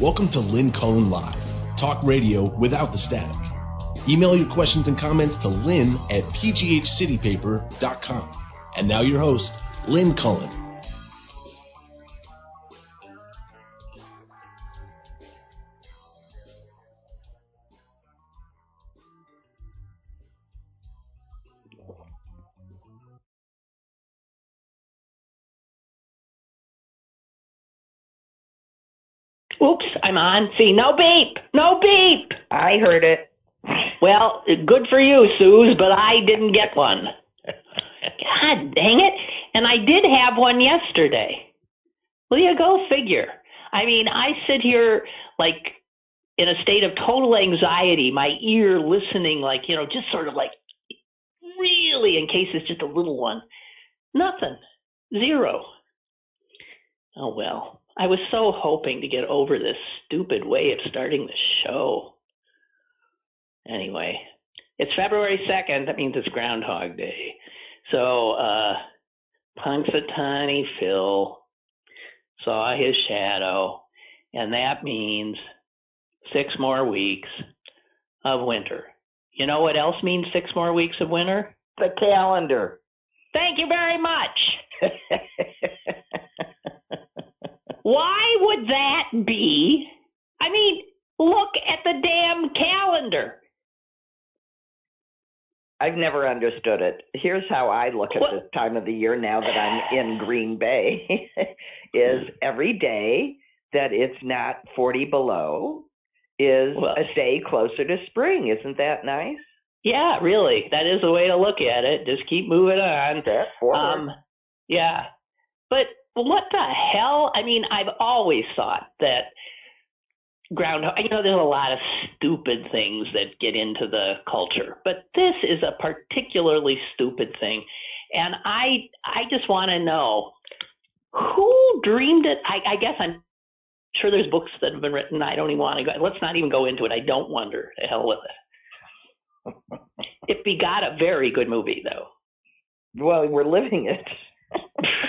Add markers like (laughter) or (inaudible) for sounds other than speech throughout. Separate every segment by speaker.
Speaker 1: Welcome to Lynn Cullen Live, talk radio without the static. Email your questions and comments to lynn at pghcitypaper.com. And now your host, Lynn Cullen.
Speaker 2: On. See, no beep, no beep.
Speaker 3: I heard it.
Speaker 2: Well, good for you, Suze, but I didn't get one. God dang it. And I did have one yesterday. Well, you go figure. I mean, I sit here like in a state of total anxiety, my ear listening, like, you know, just sort of like really in case it's just a little one. Nothing. Zero. Oh, well. I was so hoping to get over this stupid way of starting the show. Anyway, it's February 2nd. That means it's Groundhog Day. So, uh, Punxsutawney Phil saw his shadow, and that means six more weeks of winter. You know what else means six more weeks of winter?
Speaker 3: The calendar.
Speaker 2: Thank you very much. (laughs) Why would that be? I mean, look at the damn calendar.
Speaker 3: I've never understood it. Here's how I look at
Speaker 2: What?
Speaker 3: this time of the year now that I'm in Green Bay (laughs) is every day that it's not 40 below is
Speaker 2: Well-
Speaker 3: a day closer to spring. Isn't that nice?
Speaker 2: Yeah, really. That is the way to look at it. Just keep moving on.
Speaker 3: That forward.
Speaker 2: Um, yeah. But what the hell? I mean, I've always thought that groundhog, you know, there's a lot of stupid things that get into the culture, but this is a particularly stupid thing. And I, I just want to know who dreamed it. I, I guess I'm sure there's books that have been written. I don't even want to go. Let's not even go into it. I don't wonder. The hell with it. It begot a very good movie, though.
Speaker 3: well, we're living it. (laughs)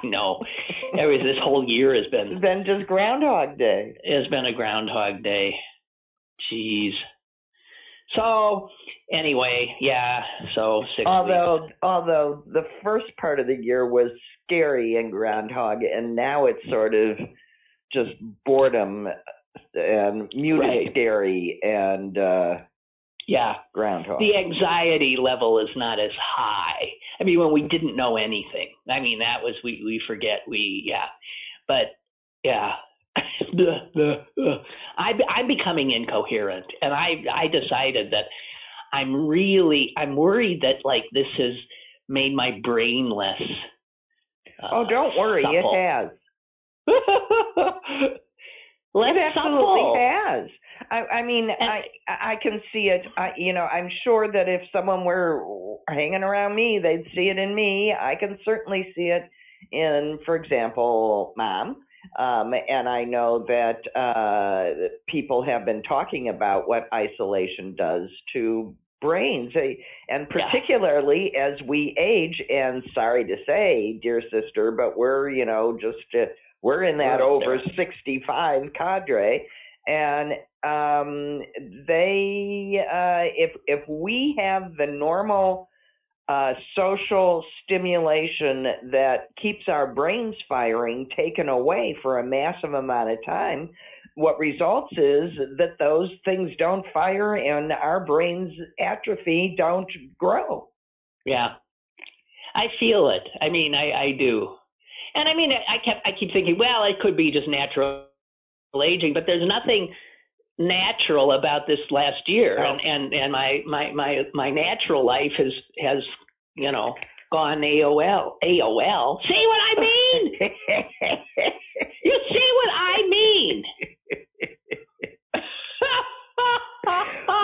Speaker 3: (laughs)
Speaker 2: I know. Was this whole year has been
Speaker 3: it's been just Groundhog Day.
Speaker 2: It has been a Groundhog Day. Jeez. So anyway, yeah. So six.
Speaker 3: Although,
Speaker 2: weeks.
Speaker 3: although the first part of the year was scary and Groundhog, and now it's sort of just boredom and muted
Speaker 2: Right.
Speaker 3: scary and uh,
Speaker 2: yeah,
Speaker 3: Groundhog.
Speaker 2: the anxiety level is not as high. I mean, when we didn't know anything. I mean, that was we we forget we yeah, but yeah. (laughs) I I'm becoming incoherent, and I I decided that I'm really I'm worried that like this has made my brain less. Uh,
Speaker 3: oh, don't worry,
Speaker 2: supple. (laughs)
Speaker 3: it has.
Speaker 2: less
Speaker 3: it absolutely
Speaker 2: supple.
Speaker 3: has. I, I mean, I I can see it. I, you know, I'm sure that if someone were hanging around me, they'd see it in me. I can certainly see it in, for example, mom. Um, and I know that uh, people have been talking about what isolation does to brains, Eh, and
Speaker 2: Yeah.
Speaker 3: particularly as we age. And sorry to say, dear sister, but we're you know just uh, we're in that over 65 cadre, and um, they uh, if if we have the normal uh, social stimulation that keeps our brains firing taken away for a massive amount of time, what results is that those things don't fire and our brains atrophy, don't grow.
Speaker 2: Yeah, I feel it. I mean, I I do, and I mean, I kept I keep thinking, well, it could be just natural aging, but there's nothing natural about this last year,
Speaker 3: Oh.
Speaker 2: and and and my my my my natural life has has you know gone AOL AOL. See what I mean? (laughs) You see what I mean?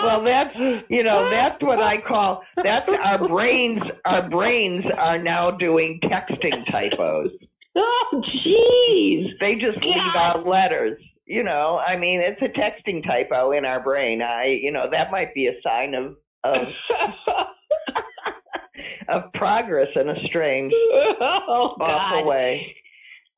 Speaker 3: well, that's you know that's what I call that's our brains. Our brains are now doing texting typos.
Speaker 2: Oh, jeez.
Speaker 3: They just leave
Speaker 2: God.
Speaker 3: out letters. You know, I mean, it's a texting typo in our brain. I, you know, that might be a sign of of (laughs) of progress in a strange, (laughs)
Speaker 2: oh,
Speaker 3: awful
Speaker 2: God.
Speaker 3: way.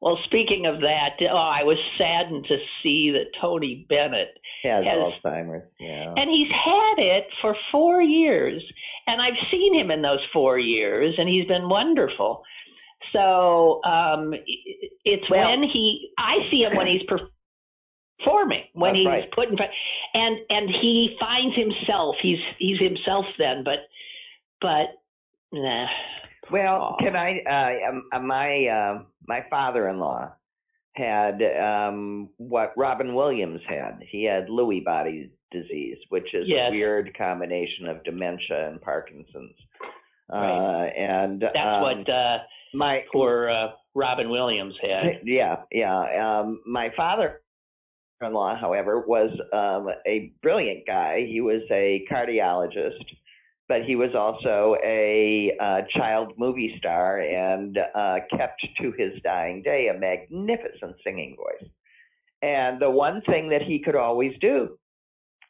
Speaker 2: Well, speaking of that, oh, I was saddened to see that Tony Bennett
Speaker 3: Has,
Speaker 2: Has-
Speaker 3: Alzheimer's. Yeah.
Speaker 2: and he's had it for four years, and I've seen him in those four years, and he's been wonderful. So um, it's
Speaker 3: Well-
Speaker 2: when he, I see him when he's performing, when
Speaker 3: That's
Speaker 2: he's
Speaker 3: right.
Speaker 2: put in front, and and he finds himself. He's he's himself then, but but nah.
Speaker 3: Well,
Speaker 2: Aw.
Speaker 3: can I? Uh, um, uh, my uh, my father-in-law had um, what Robin Williams had. He had Lewy body disease, which is
Speaker 2: Yes.
Speaker 3: a weird combination of dementia and Parkinson's.
Speaker 2: Right.
Speaker 3: Uh, and
Speaker 2: That's
Speaker 3: um,
Speaker 2: what uh,
Speaker 3: my
Speaker 2: poor uh, Robin Williams had. (laughs)
Speaker 3: yeah, yeah. Um, my father-in-law, however, was um, a brilliant guy. He was a cardiologist, but he was also a uh, child movie star and uh, kept to his dying day a magnificent singing voice. And the one thing that he could always do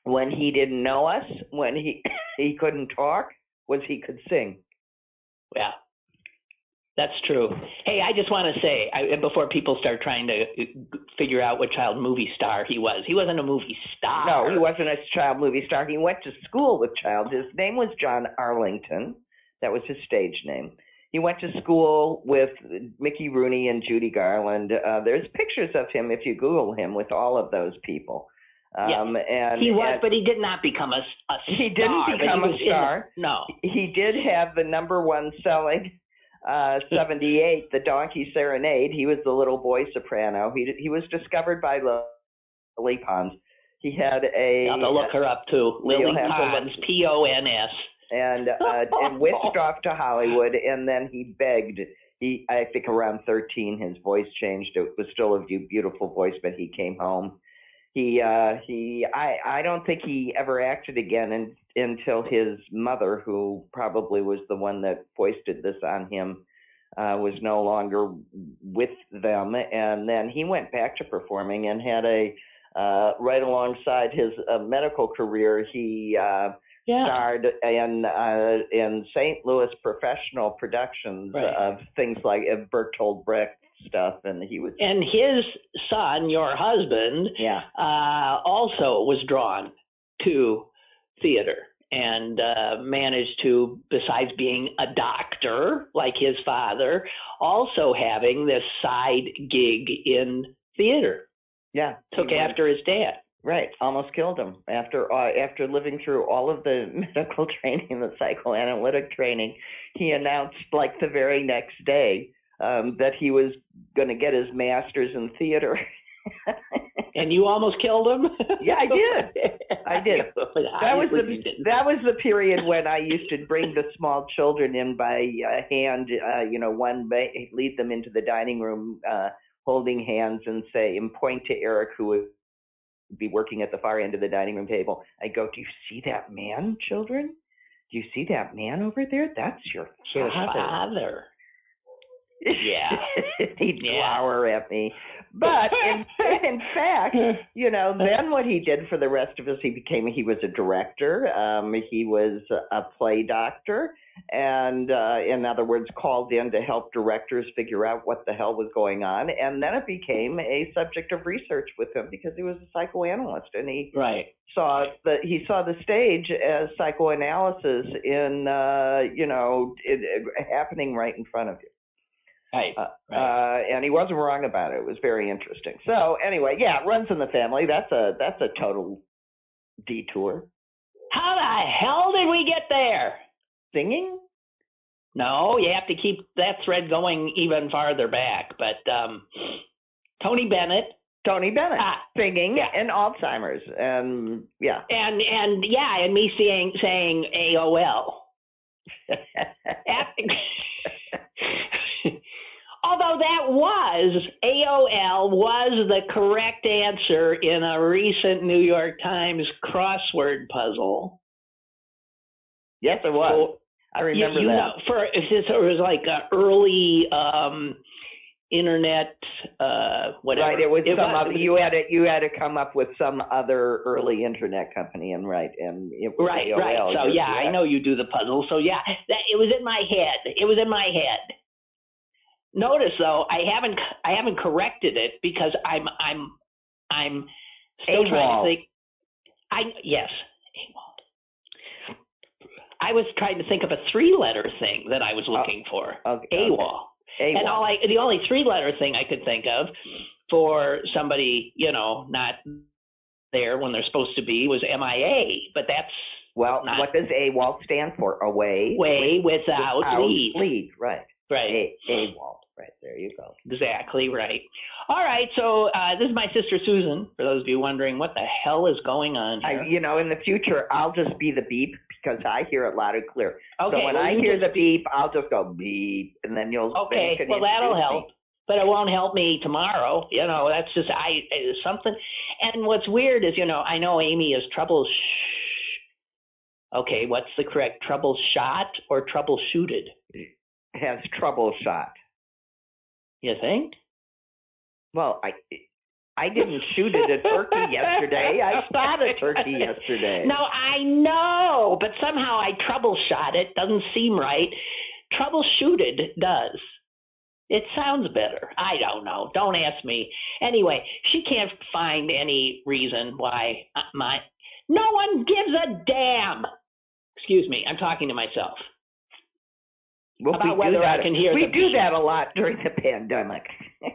Speaker 3: when he didn't know us, when he (coughs) he couldn't talk, was he could sing.
Speaker 2: Yeah, that's true. Hey, I just want to say I, before people start trying to uh, figure out what child movie star he was, he wasn't a movie star.
Speaker 3: No, he wasn't a child movie star. He went to school with child. His name was John Arlington. That was his stage name. He went to school with Mickey Rooney and Judy Garland. Uh, there's pictures of him if you Google him with all of those people. Um, and
Speaker 2: He was,
Speaker 3: and
Speaker 2: but he did not become a, a
Speaker 3: He didn't
Speaker 2: star, but he
Speaker 3: become a
Speaker 2: was in the-
Speaker 3: star.
Speaker 2: no.
Speaker 3: he did have the number one selling uh 78 the donkey serenade he was the little boy soprano he he was discovered by lily pons he had a
Speaker 2: have to look her up too. Lily
Speaker 3: You'll have to look-
Speaker 2: Pons, P O N S.
Speaker 3: and uh, (laughs) and whisked off to Hollywood, and then he begged. He, I think, around thirteen, his voice changed. It was still a beautiful voice, but he came home. He, uh, he, I, I don't think he ever acted again in, until his mother, who probably was the one that foisted this on him, uh, was no longer with them, and then he went back to performing and had a. Uh, right alongside his uh, medical career, he uh,
Speaker 2: Yeah.
Speaker 3: starred in uh, in St. Louis professional productions
Speaker 2: Right.
Speaker 3: of things like Bertolt Brecht stuff, and he was
Speaker 2: And his son, your husband,
Speaker 3: yeah
Speaker 2: uh, also was drawn to theater and uh, managed to, besides being a doctor like his father, also having this side gig in theater.
Speaker 3: yeah
Speaker 2: Took after his dad.
Speaker 3: right almost killed him after uh, after living through all of the (laughs) medical training, the psychoanalytic training. He announced like the very next day um, that he was going to get his master's in theater. (laughs)
Speaker 2: And you almost killed him?
Speaker 3: Yeah, I did. (laughs) I did. (laughs) that was the that was the period when I used to bring the small children in by uh, hand, uh, you know, one lead them into the dining room, uh, holding hands, and say and point to Eric, who would be working at the far end of the dining room table. I go, "Do you see that man, children? Do you see that man over there? That's your
Speaker 2: Your
Speaker 3: father."
Speaker 2: father. Yeah. (laughs)
Speaker 3: He'd
Speaker 2: Yeah.
Speaker 3: glower at me. But in, (laughs) in fact, you know, then what he did for the rest of us, he became, he was a director. Um, he was a play doctor. And, uh, in other words, called in to help directors figure out what the hell was going on. And then it became a subject of research with him because he was a psychoanalyst and he
Speaker 2: Right.
Speaker 3: saw the he saw the stage as psychoanalysis in uh you know it, it, happening right in front of you
Speaker 2: Right.
Speaker 3: uh,
Speaker 2: right.
Speaker 3: uh, and he wasn't wrong about it. It was very interesting. So anyway, yeah, it runs in the family. That's a that's a total detour.
Speaker 2: How the hell did we get there?
Speaker 3: Singing?
Speaker 2: No, you have to keep that thread going even farther back. But um, Tony Bennett
Speaker 3: Tony Bennett
Speaker 2: Ah,
Speaker 3: singing
Speaker 2: yeah.
Speaker 3: and Alzheimer's and yeah.
Speaker 2: and and yeah, and me saying saying AOL. (laughs) (laughs) Although that was AOL was the correct answer in a recent New York Times crossword puzzle.
Speaker 3: yes, it was. I remember
Speaker 2: you
Speaker 3: that.
Speaker 2: know, for if this was like a early um, internet, uh, whatever.
Speaker 3: Right, it was some
Speaker 2: was-
Speaker 3: other, you had to you had to come up with some other early internet company and right and it was
Speaker 2: Right,
Speaker 3: AOL.
Speaker 2: right. So yeah, I know you do the puzzle. So yeah, that it was in my head. It was in my head. Notice though, I haven't I haven't corrected it because I'm I'm I'm still trying to think. I yes, AWOL. I was trying to think of a three-letter thing that I was oh, looking for.
Speaker 3: Okay.
Speaker 2: AWOL.
Speaker 3: AWOL.
Speaker 2: And all I, the only three-letter thing I could think of for somebody, you know, not there when they're supposed to be was MIA. But that's
Speaker 3: well,
Speaker 2: not-
Speaker 3: what does AWOL stand for? Away.
Speaker 2: way without,
Speaker 3: without
Speaker 2: leave.
Speaker 3: leave. Right.
Speaker 2: Right.
Speaker 3: A, AWOL. Right. There you go.
Speaker 2: Exactly right. All right, so uh, this is my sister Susan. For those of you wondering what the hell is going on
Speaker 3: I, you know, in the future, I'll just be the beep because I hear it loud and clear.
Speaker 2: okay,
Speaker 3: so when
Speaker 2: well,
Speaker 3: I hear the beep, I'll just go beep, and then you'll. then
Speaker 2: Okay,
Speaker 3: you
Speaker 2: well that'll help,
Speaker 3: me.
Speaker 2: but it won't help me tomorrow. You know, that's just I something. And what's weird is, you know, I know Amy is trouble. Okay, what's the correct troubleshot or troubleshooted?
Speaker 3: Has trouble shot.
Speaker 2: You think?
Speaker 3: Well, I. I didn't shoot at a turkey (laughs) yesterday. I shot a turkey yesterday.
Speaker 2: No, I know, but somehow I troubleshot it. Doesn't seem right. Troubleshooted does. It sounds better. I don't know. Don't ask me. Anyway, she can't find any reason why uh, my. No one gives a damn. Excuse me. I'm talking to myself.
Speaker 3: Well,
Speaker 2: about
Speaker 3: we
Speaker 2: whether I
Speaker 3: that,
Speaker 2: can hear
Speaker 3: We do that a lot during the pandemic. (laughs)
Speaker 2: hey,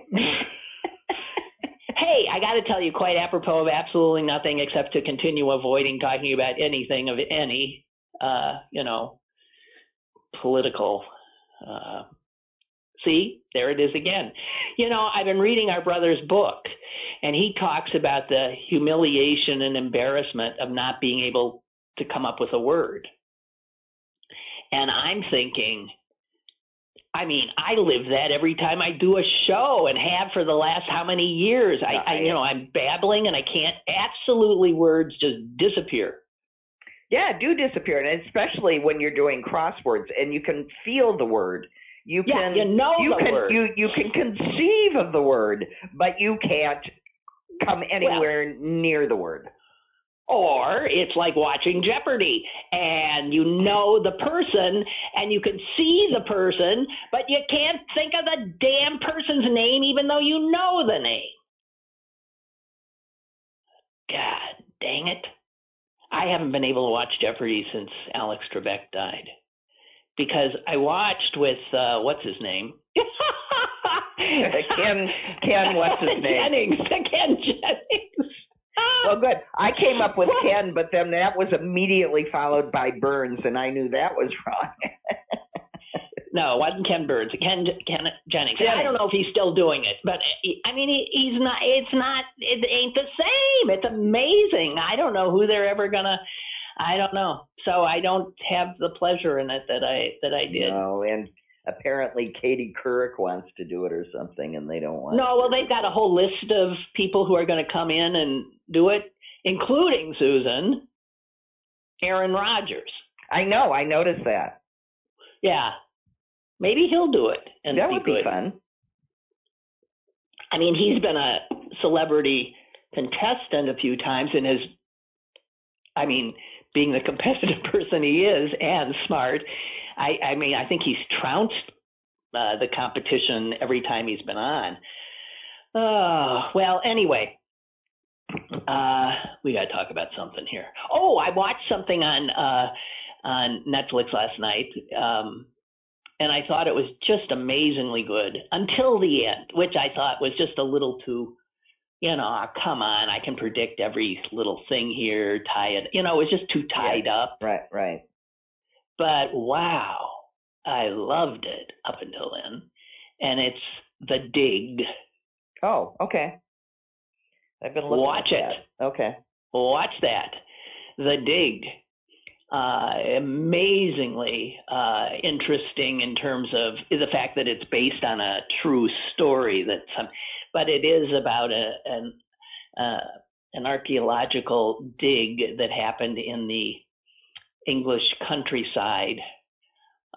Speaker 2: I got to tell you, quite apropos of absolutely nothing except to continue avoiding talking about anything of any, uh, you know, political. Uh, see, there it is again. You know, I've been reading our brother's book, and he talks about the humiliation and embarrassment of not being able to come up with a word. And I'm thinking, I mean, I live that every time I do a show and have for the last how many years. I, I you know, I'm babbling and I can't absolutely words just disappear.
Speaker 3: Yeah, do disappear, and especially when you're doing crosswords and you can feel the word. You
Speaker 2: Yeah,
Speaker 3: can
Speaker 2: you know
Speaker 3: you
Speaker 2: the
Speaker 3: can
Speaker 2: word.
Speaker 3: you you can conceive of the word, but you can't come anywhere near the word.
Speaker 2: Or it's like watching Jeopardy and you know the person and you can see the person, but you can't think of the damn person's name even though you know the name. God dang it. I haven't been able to watch Jeopardy since Alex Trebek died. Because I watched with uh what's his name? (laughs)
Speaker 3: Ken Ken what's his (laughs) name?
Speaker 2: Jennings. Ken Jennings.
Speaker 3: Well, good. I came up with Ken, but then that was immediately followed by Burns, and I knew that was wrong. (laughs)
Speaker 2: No, it wasn't Ken Burns. Ken Ken Jennings. I don't know if he's still doing it, but he- I mean, he, he's not. It's not. It ain't the same. It's amazing. I don't know who they're ever gonna. I don't know. So I don't have the pleasure in it that I that I did.
Speaker 3: No, and apparently Katie Couric wants to do it or something, and they don't want.
Speaker 2: No, well, they've got a whole list of people who are going to come in and do it, including Susan, Aaron Rodgers.
Speaker 3: I know. I noticed that.
Speaker 2: Yeah, maybe he'll do it, and
Speaker 3: that
Speaker 2: be
Speaker 3: would
Speaker 2: good.
Speaker 3: be fun.
Speaker 2: I mean, he's been a celebrity contestant a few times and has, I mean, being the competitive (laughs) person he is and smart, I, I mean, I think he's trounced uh, the competition every time he's been on. Oh, well, anyway, uh, we got to talk about something here. Oh, I watched something on uh, on Netflix last night. Um, and I thought it was just amazingly good until the end, which I thought was just a little too, you know, come on, I can predict every little thing here, tie it, you know, it was just too tied up.
Speaker 3: Right, right.
Speaker 2: But wow, I loved it up until then. And it's The Dig.
Speaker 3: Oh, okay. I've been looking
Speaker 2: Watch it.
Speaker 3: Okay.
Speaker 2: Watch that. The Dig. Uh, amazingly uh, interesting in terms of the fact that it's based on a true story that some, but it is about a, an uh, an archaeological dig that happened in the English countryside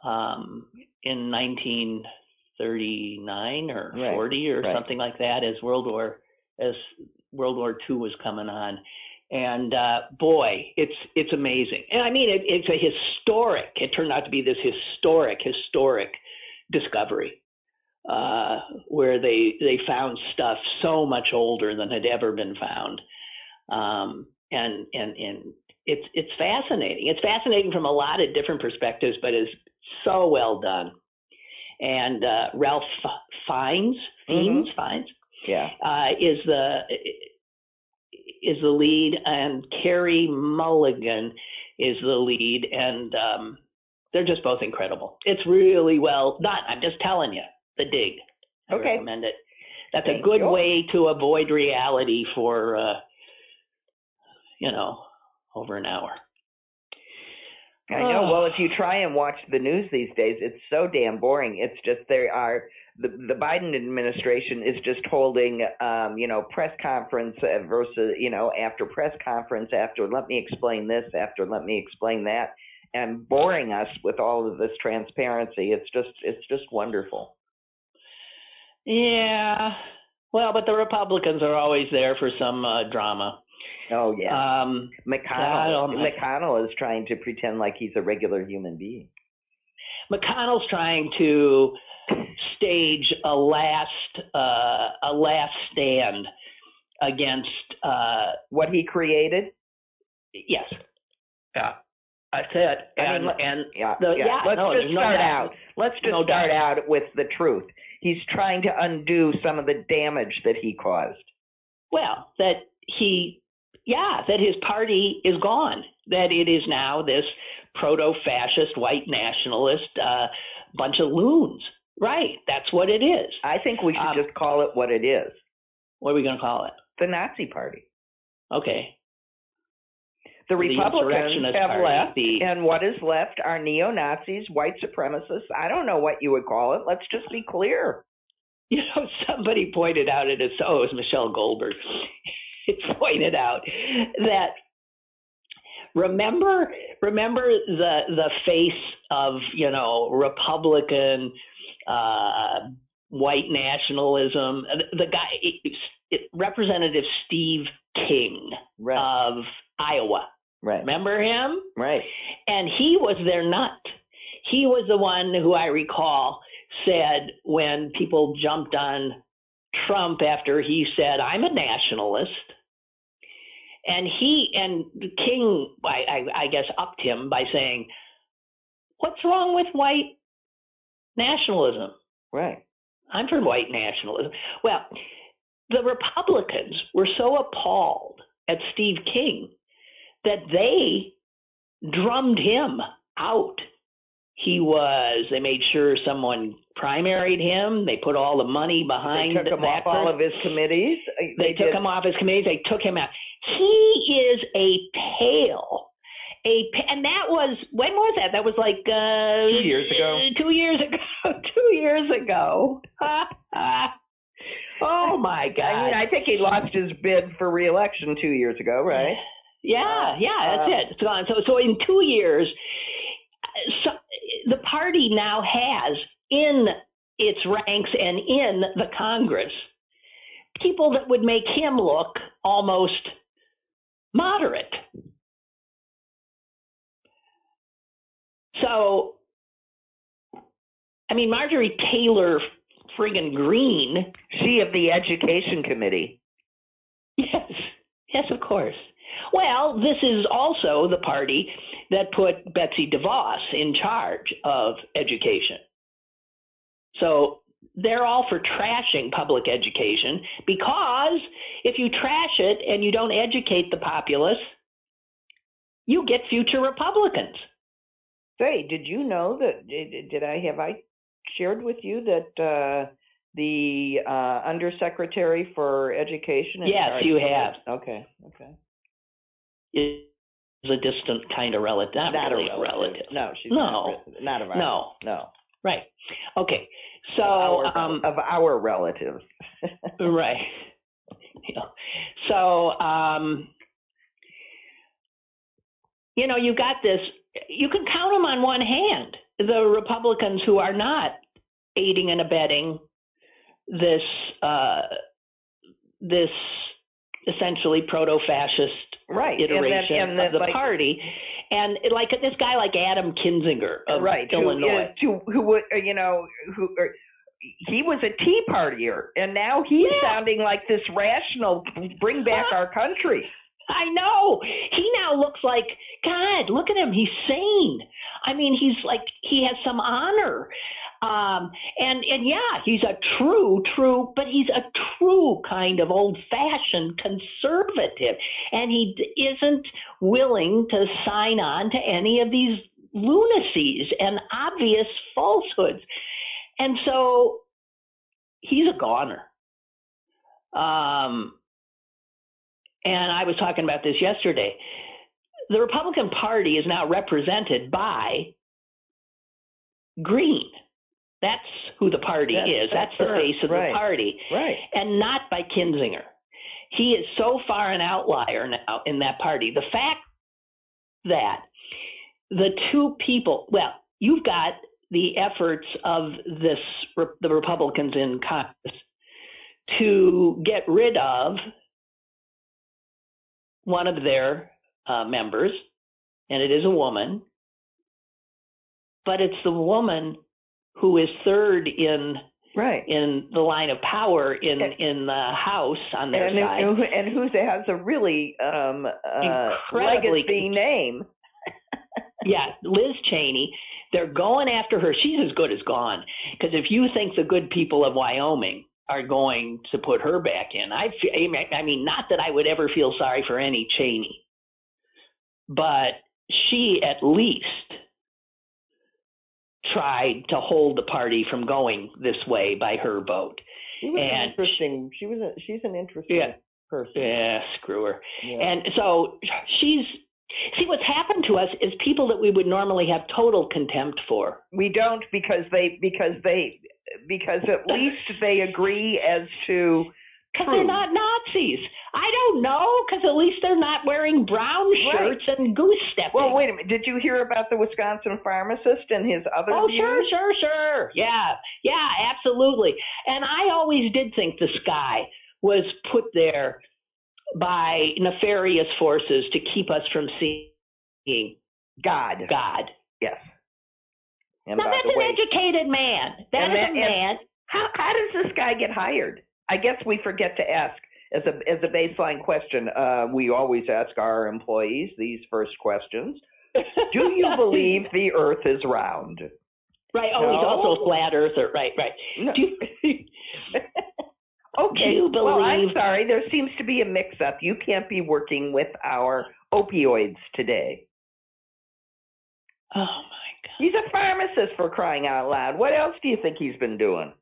Speaker 2: um, in 1939 or
Speaker 3: Right,
Speaker 2: 40 or
Speaker 3: right.
Speaker 2: something like that as World War as World War II was coming on. And uh, boy, it's it's amazing. And I mean, it, it's a historic. It turned out to be this historic, historic discovery uh, where they they found stuff so much older than had ever been found, um, and and and it's it's fascinating. It's fascinating from a lot of different perspectives, but is so well done. And uh, Ralph Fiennes, Fiennes,
Speaker 3: Mm-hmm.
Speaker 2: Fiennes,
Speaker 3: Yeah.
Speaker 2: uh, is the is the lead, and Carey Mulligan is the lead, and um, they're just both incredible. It's really well done. I'm just telling you, the dig. I
Speaker 3: Okay.
Speaker 2: recommend it. That's
Speaker 3: Thank
Speaker 2: a good
Speaker 3: you.
Speaker 2: way to avoid reality for, uh, you know, over an hour.
Speaker 3: I know.
Speaker 2: Oh.
Speaker 3: Well, if you try and watch the news these days, it's so damn boring. It's just there are the the Biden administration is just holding, um, you know, press conference uh, versus, you know, after press conference after let me explain this after let me explain that, and boring us with all of this transparency. It's just it's just wonderful.
Speaker 2: Yeah. Well, but the Republicans are always there for some uh, drama.
Speaker 3: Oh yeah,
Speaker 2: Um,
Speaker 3: McConnell
Speaker 2: don't-
Speaker 3: McConnell is trying to pretend like he's a regular human being.
Speaker 2: McConnell's trying to stage a last uh, a last stand against uh,
Speaker 3: What he created?
Speaker 2: yes, yeah, that's it.
Speaker 3: I mean,
Speaker 2: And
Speaker 3: let-
Speaker 2: and
Speaker 3: Yeah,
Speaker 2: The-
Speaker 3: yeah.
Speaker 2: yeah,
Speaker 3: Let's
Speaker 2: no,
Speaker 3: just
Speaker 2: there's no
Speaker 3: start
Speaker 2: doubt.
Speaker 3: out. Let's just
Speaker 2: No
Speaker 3: start
Speaker 2: doubt.
Speaker 3: out with the truth. He's trying to undo some of the damage that he caused.
Speaker 2: well, that he, yeah, that his party is gone. That it is now this proto-fascist white nationalist uh, bunch of loons. Right, that's what it is.
Speaker 3: I think we should
Speaker 2: Um,
Speaker 3: just call it what it is.
Speaker 2: What are we going to call it?
Speaker 3: The Nazi Party.
Speaker 2: Okay,
Speaker 3: The Republicans have
Speaker 2: party,
Speaker 3: left,
Speaker 2: the-
Speaker 3: and what is left are neo Nazis, white supremacists. I don't know what you would call it. Let's just be clear. (laughs)
Speaker 2: You know, somebody pointed out it as oh, it was Michelle Goldberg. (laughs) It pointed out that remember remember the the face of you know Republican uh, white nationalism. The guy, it, it, Representative Steve King
Speaker 3: Right.
Speaker 2: of Iowa.
Speaker 3: right.
Speaker 2: Remember him?
Speaker 3: Right.
Speaker 2: and he was their nut. He was the one who I recall said when people jumped on Trump after he said, I'm a nationalist. And he and King, I, I, I guess, upped him by saying, What's wrong with white nationalism?
Speaker 3: Right.
Speaker 2: I'm for white nationalism. Well, the Republicans were so appalled at Steve King that they drummed him out. He was, they made sure someone primaried him. They put all the money behind.
Speaker 3: They took him off all of his committees. Uh,
Speaker 2: They, took
Speaker 3: did-
Speaker 2: him off his committees. They took him out. He is a pale. A and that was when was that? That was like uh,
Speaker 3: Two years ago.
Speaker 2: Two years ago. (laughs) Two years ago. (laughs) oh my God!
Speaker 3: I mean, I think he lost his bid for reelection two years ago, right?
Speaker 2: Yeah, yeah, that's
Speaker 3: Uh,
Speaker 2: it. It's gone. So, so in two years, so the party now has in its ranks and in the Congress people that would make him look almost moderate. So, I mean, Marjorie Taylor friggin' Greene
Speaker 3: She of the Education Committee.
Speaker 2: Yes, yes, of course. Well, this is also the party that put Betsy DeVos in charge of education. So they're all for trashing public education because if you trash it and you don't educate the populace, you get future Republicans.
Speaker 3: Say, did you know that? Did, did I have I shared with you that uh, the uh, undersecretary for education?
Speaker 2: Yes, you have.
Speaker 3: Okay, okay.
Speaker 2: Is a distant kind of relative, not,
Speaker 3: Not
Speaker 2: really
Speaker 3: a
Speaker 2: a relative.
Speaker 3: No, she's
Speaker 2: No.
Speaker 3: not, not of ours.
Speaker 2: No,
Speaker 3: no.
Speaker 2: right. Okay, so
Speaker 3: of our,
Speaker 2: um,
Speaker 3: of our relatives. (laughs)
Speaker 2: Right. Yeah. So, um, you know, you got this. You can count them on one hand. The Republicans who are not aiding and abetting this uh, this essentially proto-fascist
Speaker 3: right. and then-
Speaker 2: iteration
Speaker 3: and then,
Speaker 2: of the
Speaker 3: like,
Speaker 2: party, and like this guy like Adam Kinzinger of
Speaker 3: right.
Speaker 2: Illinois.
Speaker 3: is- who would, uh, you know, who, or, he was a Tea Partier, and now he's
Speaker 2: Yeah.
Speaker 3: sounding like this rational, bring back our country.
Speaker 2: I know. He now looks like God. Look at him. He's sane. I mean, he's like he has some honor. Um, and and yeah, he's a true, true, but he's a true kind of old-fashioned conservative, and he isn't willing to sign on to any of these lunacies and obvious falsehoods. And so he's a goner. Um, and I was talking about this yesterday. The Republican Party is now represented by Greene. That's who the party
Speaker 3: That's-
Speaker 2: is. That's,
Speaker 3: that's
Speaker 2: the
Speaker 3: her,
Speaker 2: face of
Speaker 3: right.
Speaker 2: the party,
Speaker 3: Right.
Speaker 2: and not by Kinzinger. He is so far an outlier now in that party. The fact that the two people, well, you've got the efforts of this the Republicans in Congress to get rid of one of their uh, members, and it is a woman, but it's the woman who is third in
Speaker 3: Right.
Speaker 2: in the line of power in
Speaker 3: And-
Speaker 2: in the House on their
Speaker 3: And,
Speaker 2: side.
Speaker 3: who, and who has a really um, uh,
Speaker 2: Incredibly
Speaker 3: legacy name. (laughs)
Speaker 2: yeah, Liz Cheney. They're going after her. She's as good as gone. Because if you think the good people of Wyoming are going to put her back in, I, I mean, not that I would ever feel sorry for any Cheney, but she at least tried to hold the party from going this way by her vote.
Speaker 3: She was
Speaker 2: And-
Speaker 3: an interesting. She was. A, she's an interesting
Speaker 2: Yeah.
Speaker 3: person.
Speaker 2: Yeah, screw her.
Speaker 3: Yeah.
Speaker 2: And so she's see what's happened to us is people that we would normally have total contempt for.
Speaker 3: we don't because they because they because at least they agree as to
Speaker 2: Because they're not Nazis. I don't know, because at least they're not wearing brown
Speaker 3: Right.
Speaker 2: shirts and goose stepping.
Speaker 3: Well, wait a minute. Did you hear about the Wisconsin pharmacist and his other
Speaker 2: Oh,
Speaker 3: views?
Speaker 2: sure, sure, sure. Yeah, yeah, absolutely. And I always did think the sky was put there by nefarious forces to keep us from seeing
Speaker 3: God.
Speaker 2: God.
Speaker 3: Yes. And
Speaker 2: Now, that's an
Speaker 3: way,
Speaker 2: educated man. That is
Speaker 3: And
Speaker 2: is
Speaker 3: that-
Speaker 2: a man.
Speaker 3: how how does this guy get hired? I guess we forget to ask as a as a baseline question. Uh, we always ask our employees these first questions. Do (laughs) you believe the Earth is round?
Speaker 2: Right. Oh, he's
Speaker 3: No.
Speaker 2: also flat earther. Right, right.
Speaker 3: No.
Speaker 2: Do (laughs) (laughs)
Speaker 3: Okay.
Speaker 2: Do you
Speaker 3: Well, I'm sorry. There seems to be a mix-up. You can't be working with our opioids today.
Speaker 2: oh my God.
Speaker 3: He's a pharmacist for crying out loud. What else do you think he's been doing?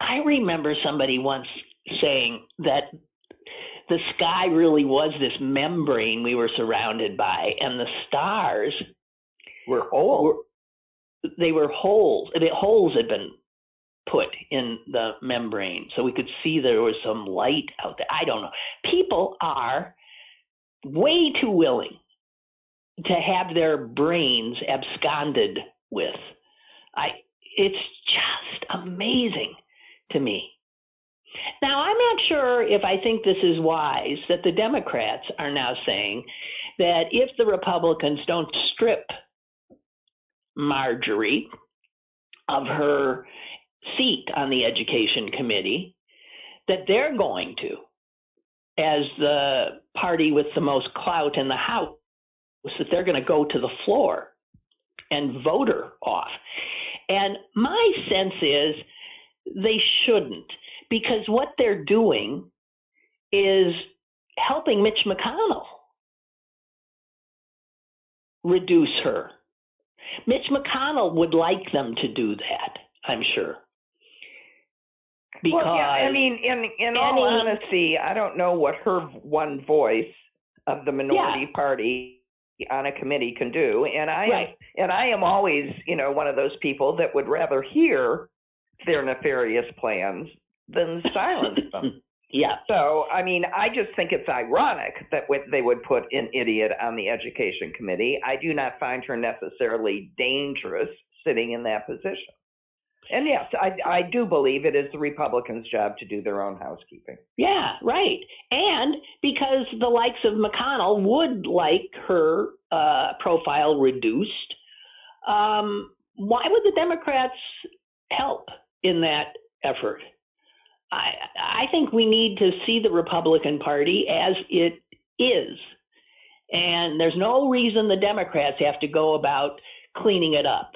Speaker 2: I remember somebody once saying that the sky really was this membrane we were surrounded by, and the stars
Speaker 3: We're old.
Speaker 2: were they were holes. The holes had been put in the membrane, so we could see there was some light out there. I don't know. People are way too willing to have their brains absconded with. I. It's just amazing to me. Now, I'm not sure if I think this is wise that the Democrats are now saying that if the Republicans don't strip Marjorie of her seat on the Education Committee, that they're going to, as the party with the most clout in the House, that they're going to go to the floor and vote her off. And my sense is they shouldn't, because what they're doing is helping Mitch McConnell reduce her. Mitch McConnell would like them to do that, I'm sure. Because
Speaker 3: well, yeah, I mean, in in all honesty, I don't know what her one voice of the minority party on a committee can do, and I
Speaker 2: Right.
Speaker 3: am, and I am always, you know, one of those people that would rather hear their nefarious plans than silence them. (laughs)
Speaker 2: yeah,
Speaker 3: So, I mean, I just think it's ironic that they would put an idiot on the education committee. I do not find her necessarily dangerous sitting in that position. And yes, I, I do believe it is the Republicans' job to do their own housekeeping.
Speaker 2: yeah, right. And because the likes of McConnell would like her uh, profile reduced, um, why would the Democrats help? In that effort. I I think we need to see the Republican Party as it is. And there's no reason the Democrats have to go about cleaning it up.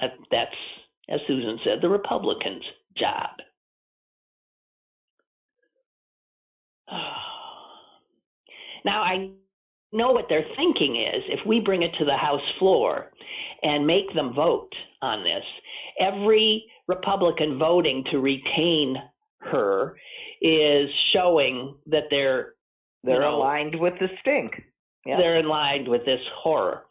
Speaker 2: That, that's, as Susan said, the Republicans' job. (sighs) Now, I know what their thinking is. If we bring it to the House floor and make them vote on this, every Republican voting to retain her is showing that they're
Speaker 3: They're
Speaker 2: you know,
Speaker 3: aligned with the stink. Yeah.
Speaker 2: they're aligned with this horror.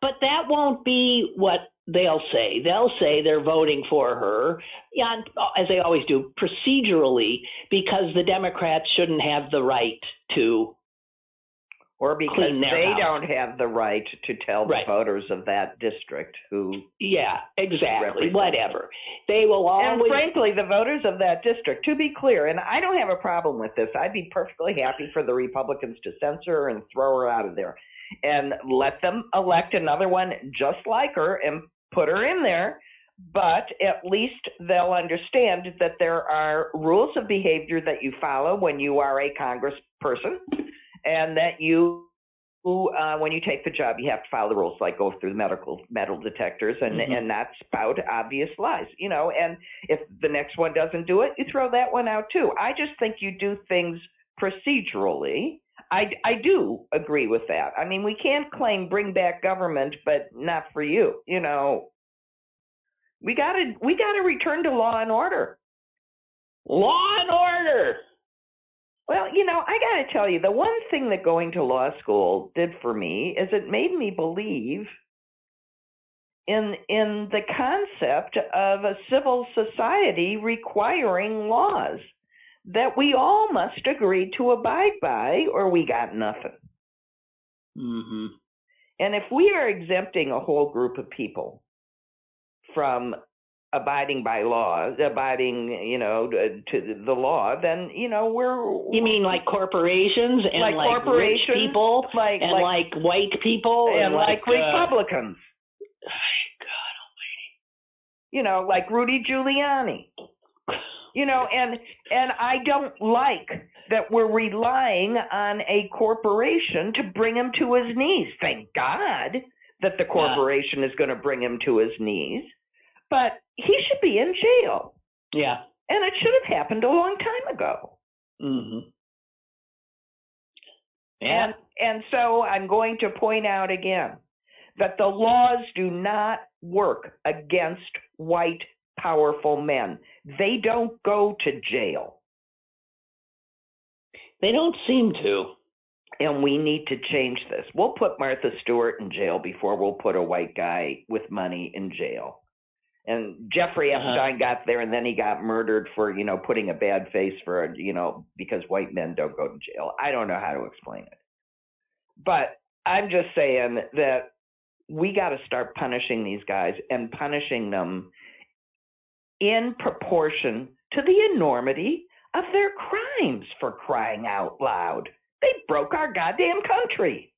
Speaker 2: But that won't be what they'll say. They'll say they're voting for her, yeah, uh, as they always do, procedurally, because the Democrats shouldn't have the right to.
Speaker 3: Or because they
Speaker 2: house.
Speaker 3: don't have the right to tell the
Speaker 2: Right.
Speaker 3: voters of that district who
Speaker 2: Yeah, exactly. Whatever. They will always and
Speaker 3: frankly the voters of that district to be clear and i don't have a problem with this i'd be perfectly happy for the republicans to censor her and throw her out of there and let them elect another one just like her and put her in there but at least they'll understand that there are rules of behavior that you follow when you are a congressperson and that you uh, when you take the job, you have to follow the rules, like go through the medical metal detectors and
Speaker 2: Mhm.
Speaker 3: and not spout obvious lies, you know. And if the next one doesn't do it, you throw that one out too. I just think you do things procedurally. I I do agree with that. I mean, we can't claim bring back government, but not for you, you know. We gotta we gotta return to law and order.
Speaker 2: Law and order.
Speaker 3: Well, you know, I got to tell you, the one thing that going to law school did for me is it made me believe in in the concept of a civil society requiring laws that we all must agree to abide by or we got nothing.
Speaker 2: Mm-hmm.
Speaker 3: And if we are exempting a whole group of people from abiding by laws, abiding, you know, to the law, then you know we're
Speaker 2: You mean like corporations and
Speaker 3: Like
Speaker 2: like, rich people
Speaker 3: like
Speaker 2: and
Speaker 3: like,
Speaker 2: like, white people
Speaker 3: and like,
Speaker 2: uh,
Speaker 3: Republicans,
Speaker 2: God
Speaker 3: you know, like Rudy Giuliani, you know, and and I don't like that we're relying on a corporation to bring him to his knees. Thank God that the corporation is going to bring him to his knees, but he should be in jail,
Speaker 2: Yeah.
Speaker 3: and it should have happened a long time ago.
Speaker 2: Mm-hmm. Yeah.
Speaker 3: And and so I'm going to point out again that the laws do not work against white powerful men. They don't go to jail.
Speaker 2: they don't seem to.
Speaker 3: And we need to change this. We'll put Martha Stewart in jail before we'll put a white guy with money in jail. And Jeffrey
Speaker 2: Uh-huh.
Speaker 3: Epstein got there and then he got murdered for, you know, putting a bad face for, you know, because white men don't go to jail. I don't know how to explain it. But I'm just saying that we got to start punishing these guys and punishing them in proportion to the enormity of their crimes for crying out loud. They broke our goddamn country.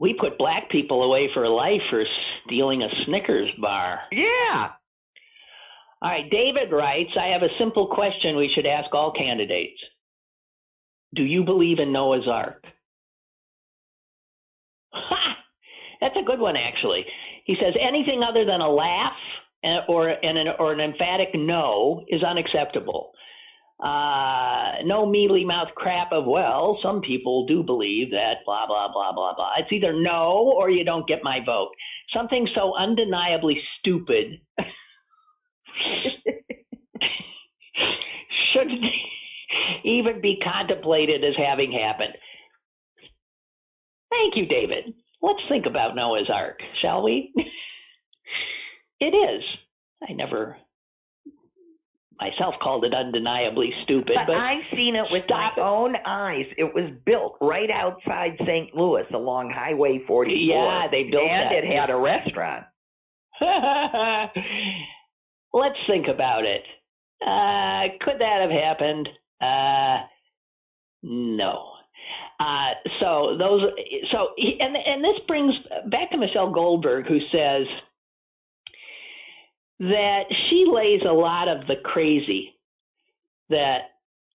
Speaker 2: We put black people away for life for stealing a Snickers bar.
Speaker 3: Yeah.
Speaker 2: All right, David writes, I have a simple question we should ask all candidates. Do you believe in Noah's Ark? Ha! That's a good one, actually. He says anything other than a laugh eh, or, an, or an emphatic no is unacceptable. Uh, no mealy mouth crap of, well, some people do believe that, blah, blah, blah, blah, blah. It's either no or you don't get my vote. Something so undeniably stupid (laughs) shouldn't even be contemplated as having happened. Thank you, David. Let's think about Noah's Ark, shall we? (laughs) it is. I never myself called it undeniably stupid,
Speaker 3: But,
Speaker 2: but,
Speaker 3: I've seen it with my
Speaker 2: it.
Speaker 3: own eyes. It was built right outside St. Louis along Highway 44.
Speaker 2: Yeah, they built
Speaker 3: and
Speaker 2: that.
Speaker 3: it had a restaurant. (laughs)
Speaker 2: let's think about it. Uh, could that have happened? Uh, no. Uh, so those, so and and this brings back to Michelle Goldberg, who says that she lays a lot of the crazy that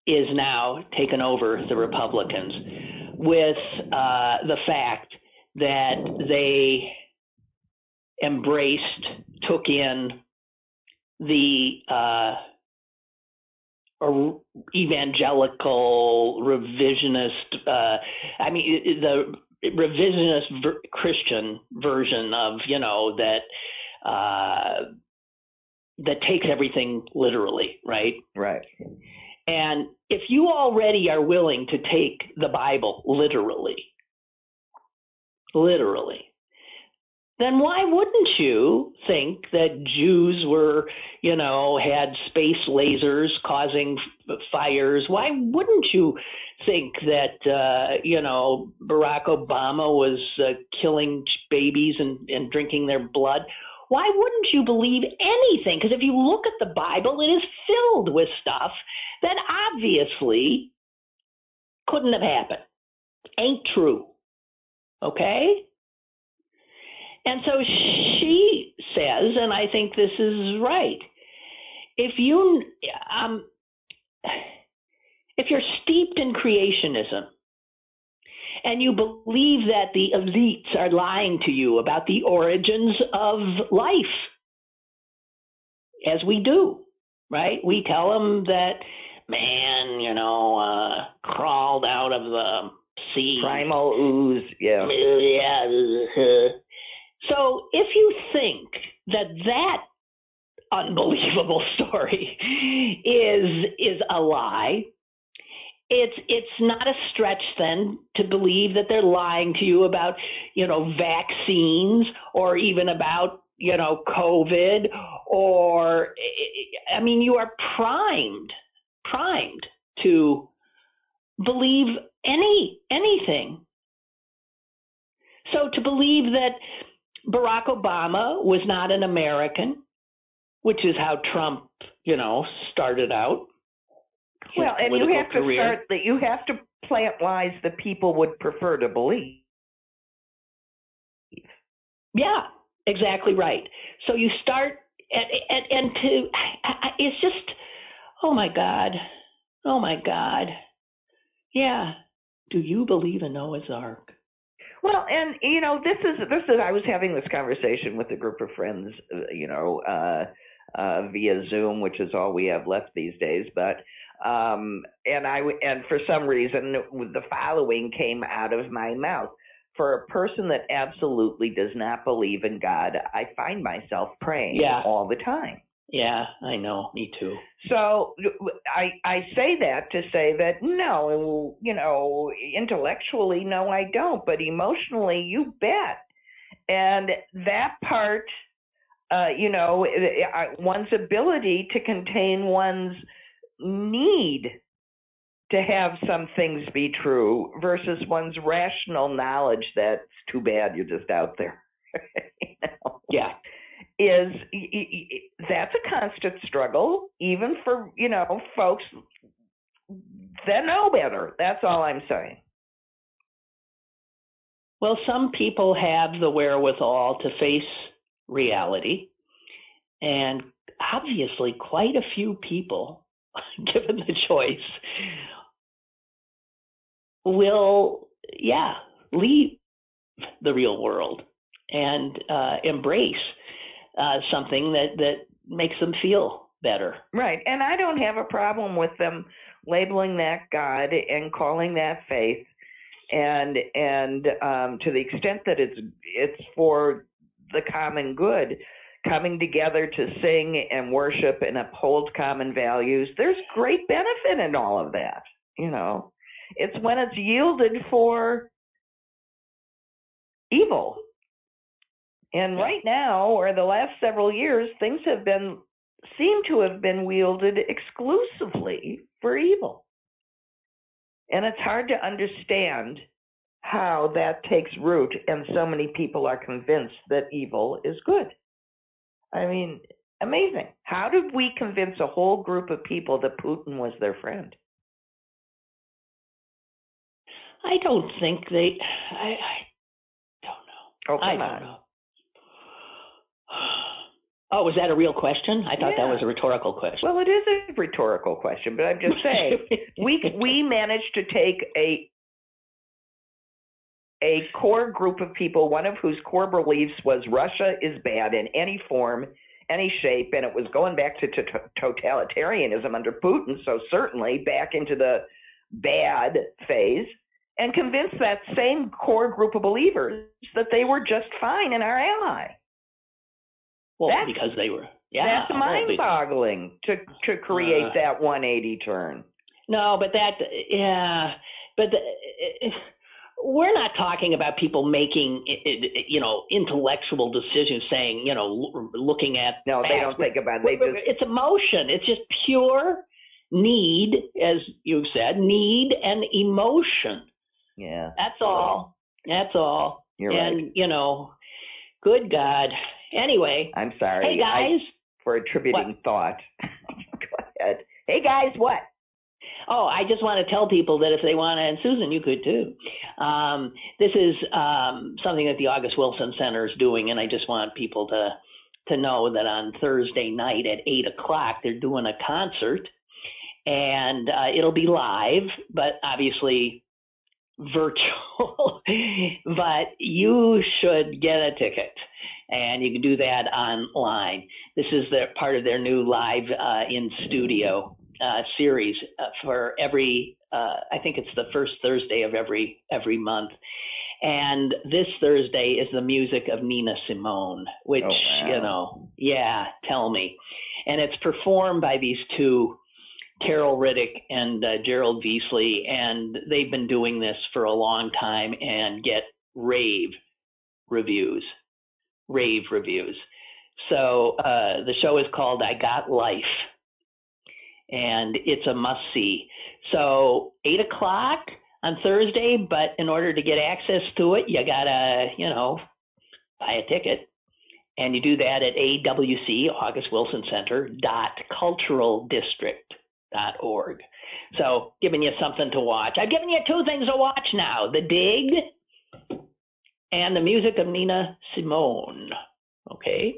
Speaker 2: is now taken over the Republicans with uh, the fact that they embraced, took in the uh, evangelical revisionist. Uh, I mean, the revisionist ver- Christian version of you know that uh, that takes everything literally, right?
Speaker 3: Right.
Speaker 2: And if you already are willing to take the Bible literally, literally, then why wouldn't you think that Jews were, you know, had space lasers causing f- fires? Why wouldn't you think that, uh, you know, Barack Obama was uh, killing babies and, and drinking their blood? Why wouldn't you believe anything? Because if you look at the Bible, it is filled with stuff that obviously couldn't have happened. Ain't true. Okay? And so she says, and I think this is right. If you um, if you're steeped in creationism and you believe that the elites are lying to you about the origins of life, as we do, right? We tell them that man, you know, uh, crawled out of the sea.
Speaker 3: Primal ooze, yeah. (laughs)
Speaker 2: Yeah. So if you think that that unbelievable (laughs) story is is a lie, it's it's not a stretch then to believe that they're lying to you about you know vaccines or even about you know COVID or I mean you are primed primed to believe any anything. So to believe that Barack Obama was not an American, which is how Trump, you know, started out.
Speaker 3: Well, and you have career. to start that you have to plant lies that people would prefer to believe.
Speaker 2: Yeah, exactly right. So you start and and, and to it's just oh my god. Oh my god. Yeah. Do you believe in Noah's Ark?
Speaker 3: Well, and you know, this is this is I was having this conversation with a group of friends, uh, you know, uh, uh, via Zoom, which is all we have left these days. But um, and I and for some reason, the following came out of my mouth. For a person that absolutely does not believe in God, I find myself praying
Speaker 2: yeah.
Speaker 3: all the time.
Speaker 2: Yeah, I know. Me too.
Speaker 3: So I I say that to say that no, you know, intellectually no I don't, but emotionally you bet. And that part uh, you know, one's ability to contain one's need to have some things be true versus one's rational knowledge that's too bad you're just out there. (laughs)
Speaker 2: you know? Yeah
Speaker 3: is that's a constant struggle, even for you know folks that know better. That's all I'm saying.
Speaker 2: Well, some people have the wherewithal to face reality, and obviously, quite a few people, (laughs) given the choice, will, yeah, leave the real world and uh, embrace uh, something that that makes them feel better.
Speaker 3: Right, and I don't have a problem with them labeling that God and calling that faith, and and um, to the extent that it's it's for the common good, coming together to sing and worship and uphold common values. There's great benefit in all of that. You know, it's when it's yielded for evil and right now, or the last several years, things have been seem to have been wielded exclusively for evil. And it's hard to understand how that takes root and so many people are convinced that evil is good. I mean, amazing. How did we convince a whole group of people that Putin was their friend?
Speaker 2: I don't think they. I, I don't know.
Speaker 3: Oh,
Speaker 2: I
Speaker 3: don't
Speaker 2: on. know. Oh, was that a real question? I thought
Speaker 3: Yeah.
Speaker 2: that was a rhetorical question.
Speaker 3: Well, it is a rhetorical question, but I'm just saying (laughs) we we managed to take a a core group of people, one of whose core beliefs was Russia is bad in any form, any shape, and it was going back to, to totalitarianism under Putin, so certainly back into the bad phase, and convince that same core group of believers that they were just fine and our ally.
Speaker 2: well,
Speaker 3: that's-
Speaker 2: because they were. Yeah,
Speaker 3: That's mind-boggling to to create
Speaker 2: Uh,
Speaker 3: that 180 turn.
Speaker 2: No, but that, yeah, but the, we're not talking about people making, you know, intellectual decisions, saying, you know, looking at.
Speaker 3: No, they don't think about it. They just
Speaker 2: It's emotion. It's just pure need, as you've said, need and emotion.
Speaker 3: yeah.
Speaker 2: That's all. That's all.
Speaker 3: You're
Speaker 2: and
Speaker 3: right.
Speaker 2: you know, good God. Anyway,
Speaker 3: I'm sorry.
Speaker 2: hey
Speaker 3: I-
Speaker 2: guys.
Speaker 3: for attributing thought. (laughs) Go ahead. Hey guys, what?
Speaker 2: Oh, I just want to tell people that if they want to, and Susan, you could too. Um, this is um, something that the August Wilson Center is doing, and I just want people to to know that on Thursday night at eight o'clock they're doing a concert, and uh, it'll be live, but obviously virtual. (laughs) but you should get a ticket, and you can do that online. This is their part of their new live uh, in studio uh, series uh, for every. Uh, I think it's the first Thursday of every every month, and this Thursday is the music of Nina Simone, which
Speaker 3: Oh, wow.
Speaker 2: you know, yeah, tell me, and it's performed by these two. Carol Riddick and uh, Gerald Beasley, and they've been doing this for a long time and get rave reviews, rave reviews. So uh, the show is called I Got Life, and it's a must see. So eight o'clock on Thursday, but in order to get access to it, you gotta, you know, buy a ticket. And you do that at AWC, August Wilson Center, dot cultural district dot org. So giving you something to watch. I've given you two things to watch now. The Dig and the music of Nina Simone. Okay.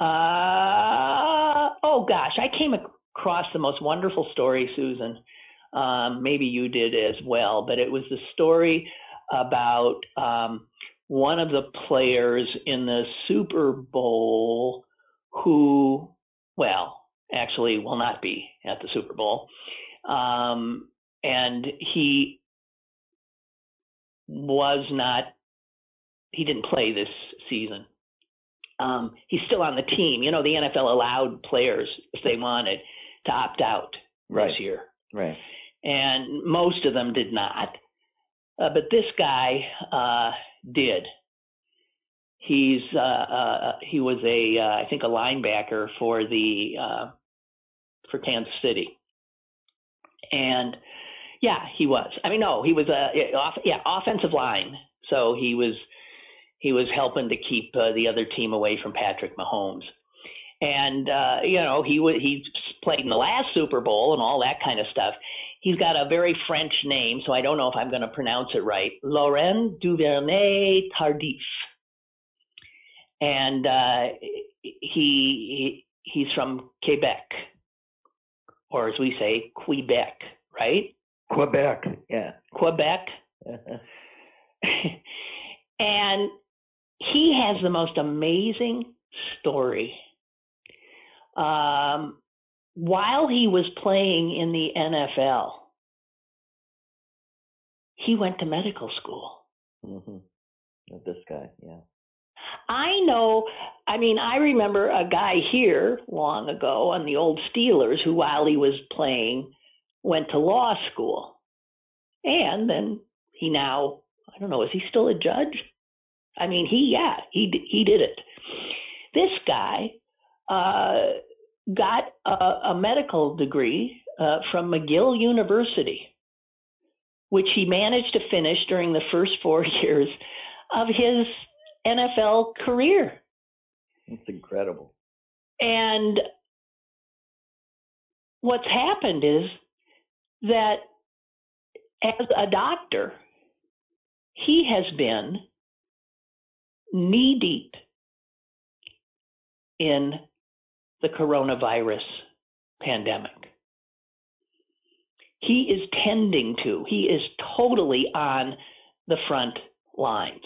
Speaker 2: Uh, oh gosh, I came across the most wonderful story, Susan. Um, maybe you did as well, but it was the story about um, one of the players in the Super Bowl who, well, actually will not be at the Super Bowl. Um, and he was not, he didn't play this season. Um, he's still on the team. You know, the NFL allowed players, if they wanted, to opt out
Speaker 3: Right.
Speaker 2: this year.
Speaker 3: Right.
Speaker 2: And most of them did not. Uh, but this guy uh, did. He's uh, uh, he was a uh, I think a linebacker for the uh, for Kansas City, and yeah, he was. I mean, no, he was a yeah, off, yeah offensive line. So he was he was helping to keep uh, the other team away from Patrick Mahomes, and uh, you know he he played in the last Super Bowl and all that kind of stuff. He's got a very French name, so I don't know if I'm going to pronounce it right. Laurent Duvernay Tardif, and uh, he he's from Quebec, or as we say, Quebec, right?
Speaker 3: Quebec. Yeah.
Speaker 2: Quebec. (laughs) and he has the most amazing story. Um, while he was playing in the NFL, he went to medical school.
Speaker 3: hmm This guy. Yeah.
Speaker 2: I know, I mean, I remember a guy here long ago on the old Steelers who, while he was playing, went to law school. And then he now, I don't know, is he still a judge? I mean, he, yeah, he, he did it. This guy uh, got a, a medical degree uh, from McGill University, which he managed to finish during the first four (laughs) years of his NFL career.
Speaker 3: It's incredible.
Speaker 2: And what's happened is that as a doctor, he has been knee deep in the coronavirus pandemic. He is tending to, he is totally on the front lines.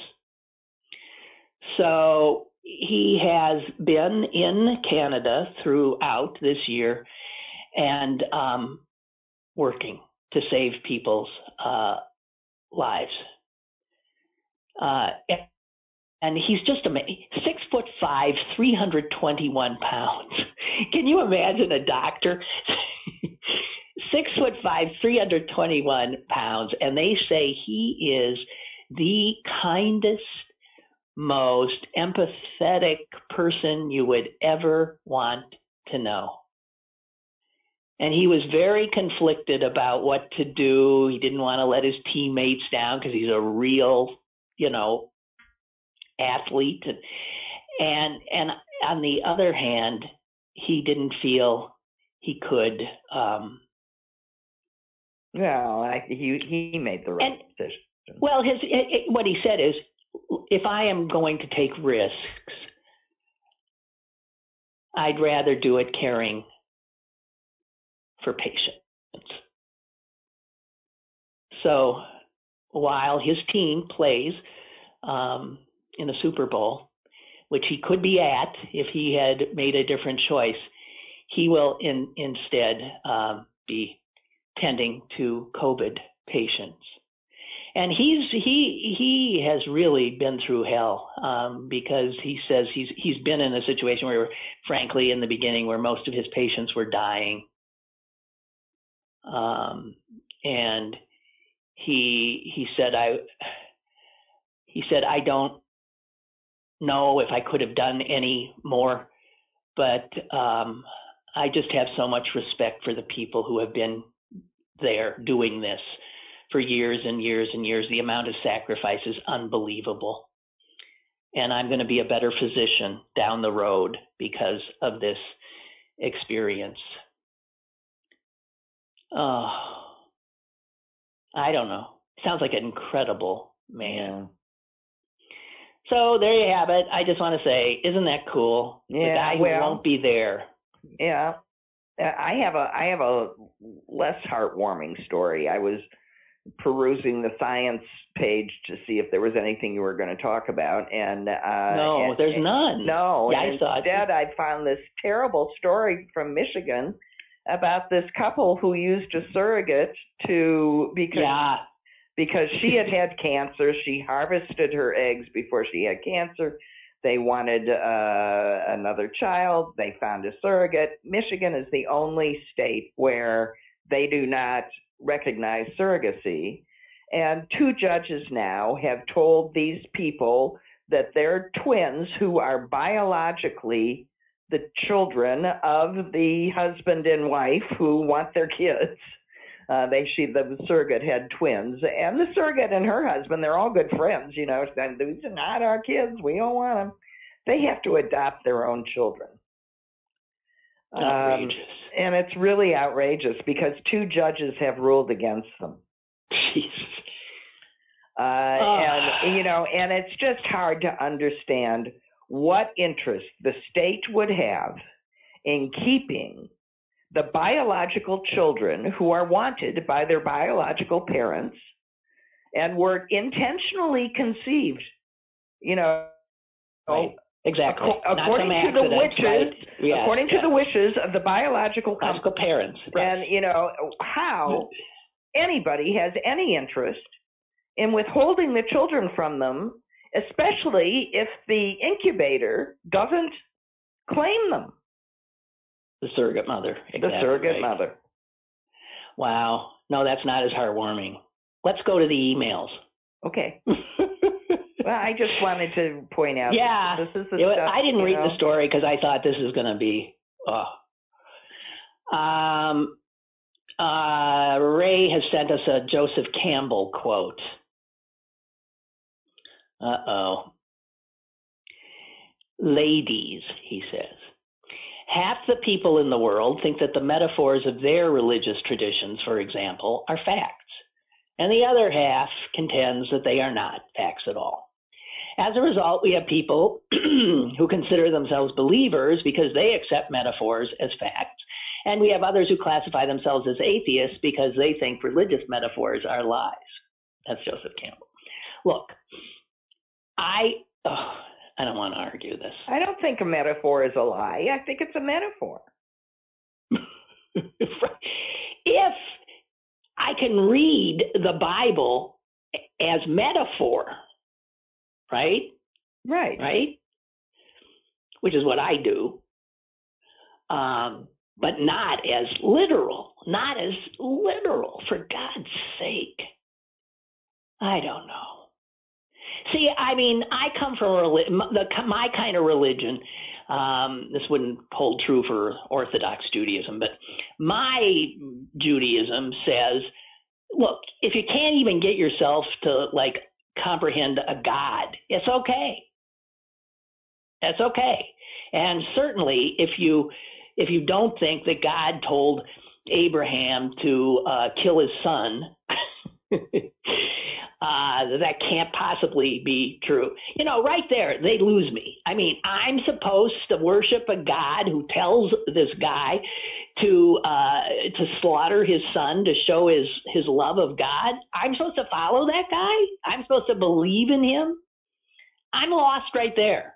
Speaker 2: So he has been in Canada throughout this year and um, working to save people's uh, lives. Uh, and he's just amazing. Six foot five, 321 pounds. (laughs) Can you imagine a doctor? (laughs) Six foot five, 321 pounds. And they say he is the kindest, most empathetic person you would ever want to know. And he was very conflicted about what to do. He didn't want to let his teammates down because he's a real, you know, athlete. And, and and on the other hand, he didn't feel he could. Um,
Speaker 3: well, I, he he made the right and, decision.
Speaker 2: Well, his it, what he said is, if I am going to take risks, I'd rather do it caring for patients. So while his team plays um, in the Super Bowl, which he could be at if he had made a different choice, he will in, instead um, be tending to COVID patients. And he's he he has really been through hell um, because he says he's he's been in a situation where, frankly, in the beginning, where most of his patients were dying, um, and he he said I he said I don't know if I could have done any more, but um, I just have so much respect for the people who have been there doing this for years and years and years. The amount of sacrifice is unbelievable. And I'm going to be a better physician down the road because of this experience. Oh, I don't know. Sounds like an incredible man. So there you have it. I just want to say, isn't that cool?
Speaker 3: Yeah,
Speaker 2: the guy who
Speaker 3: well,
Speaker 2: won't be there.
Speaker 3: Yeah, I have a I have a less heartwarming story. I was perusing the science page to see if there was anything you were going to talk about, and uh,
Speaker 2: no,
Speaker 3: and,
Speaker 2: there's
Speaker 3: and,
Speaker 2: none.
Speaker 3: No,
Speaker 2: yeah, I saw
Speaker 3: instead, I found this terrible story from Michigan about this couple who used a surrogate to because
Speaker 2: yeah.
Speaker 3: Because she had had cancer. She harvested her eggs before she had cancer. They wanted uh, another child. They found a surrogate. Michigan is the only state where they do not recognize surrogacy. And two judges now have told these people that they're twins who are biologically the children of the husband and wife who want their kids. Uh, they she the surrogate had twins, and the surrogate and her husband they're all good friends. You know, and these are not our kids. We don't want them. They have to adopt their own children.
Speaker 2: Outrageous. Um,
Speaker 3: and it's really outrageous because two judges have ruled against them.
Speaker 2: Jesus.
Speaker 3: Uh, oh. And you know, and it's just hard to understand what interest the state would have in keeping the biological children who are wanted by their biological parents and were intentionally conceived. You know,
Speaker 2: right. exactly.
Speaker 3: according to the wishes,
Speaker 2: right?
Speaker 3: according to the wishes of the biological,
Speaker 2: biological parents, right.
Speaker 3: and you know how anybody has any interest in withholding the children from them especially if the incubator doesn't claim them.
Speaker 2: The surrogate mother. Exactly
Speaker 3: the surrogate mother.
Speaker 2: Wow. No, that's not as heartwarming. Let's go to the emails.
Speaker 3: Okay. (laughs) well, I just wanted to point out.
Speaker 2: Yeah.
Speaker 3: This is the
Speaker 2: it,
Speaker 3: stuff,
Speaker 2: I didn't read
Speaker 3: know?
Speaker 2: the story because I thought this is going to be. Oh. Um, uh, Ray has sent us a Joseph Campbell quote. Uh oh. Ladies, he says, half the people in the world think that the metaphors of their religious traditions, for example, are facts, and the other half contends that they are not facts at all. As a result, we have people (clears throat) who consider themselves believers because they accept metaphors as facts. And we have others who classify themselves as atheists because they think religious metaphors are lies. That's Joseph Campbell. Look, I oh, I don't want to argue this.
Speaker 3: I don't think a metaphor is a lie. I think it's a metaphor. (laughs)
Speaker 2: if I can read the Bible as metaphor, right?
Speaker 3: Right.
Speaker 2: Right? Which is what I do. Um, but not as literal. Not as literal, for God's sake. I don't know. See, I mean, I come from a reli- the, my kind of religion. Um, this wouldn't hold true for Orthodox Judaism, but my Judaism says, look, if you can't even get yourself to like comprehend a God, it's okay. That's okay. And certainly, if you if you don't think that God told Abraham to uh, kill his son, (laughs) uh, that can't possibly be true. You know, right there, they lose me. I mean, I'm supposed to worship a God who tells this guy to uh, to slaughter his son to show his his love of God. I'm supposed to follow that guy. I'm supposed to believe in him. I'm lost right there.